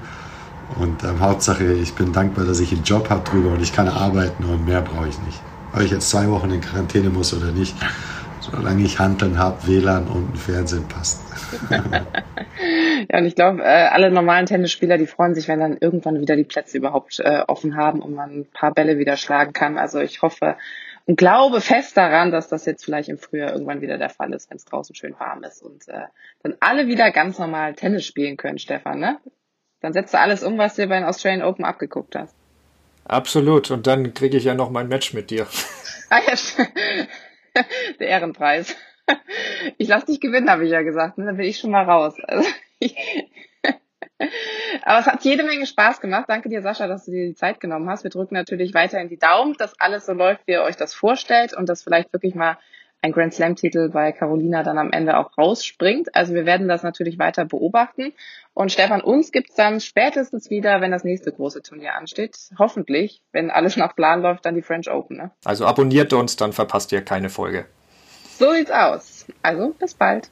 Und ähm, Hauptsache, ich bin dankbar, dass ich einen Job habe drüber und ich kann arbeiten und mehr brauche ich nicht. Ob ich jetzt zwei Wochen in Quarantäne muss oder nicht, solange ich Handeln habe, WLAN und ein Fernsehen passt.
ja, und ich glaube, äh, alle normalen Tennisspieler, die freuen sich, wenn dann irgendwann wieder die Plätze überhaupt äh, offen haben und man ein paar Bälle wieder schlagen kann. Also ich hoffe und glaube fest daran, dass das jetzt vielleicht im Frühjahr irgendwann wieder der Fall ist, wenn es draußen schön warm ist und äh, dann alle wieder ganz normal Tennis spielen können, Stefan, ne? Dann setzt du alles um, was du bei den Australian Open abgeguckt hast.
Absolut. Und dann kriege ich ja noch mein Match mit dir.
Ah ja, der Ehrenpreis. Ich lass dich gewinnen, habe ich ja gesagt. Ne? Dann bin ich schon mal raus. Also, aber es hat jede Menge Spaß gemacht. Danke dir, Sascha, dass du dir die Zeit genommen hast. Wir drücken natürlich weiterhin die Daumen, dass alles so läuft, wie ihr euch das vorstellt und dass vielleicht wirklich mal ein Grand Slam-Titel bei Carolina dann am Ende auch rausspringt. Also wir werden das natürlich weiter beobachten. Und Stefan, uns gibt's dann spätestens wieder, wenn das nächste große Turnier ansteht. Hoffentlich, wenn alles nach Plan läuft, dann die French Open. Ne?
Also abonniert uns, dann verpasst ihr keine Folge.
So sieht's aus. Also bis bald.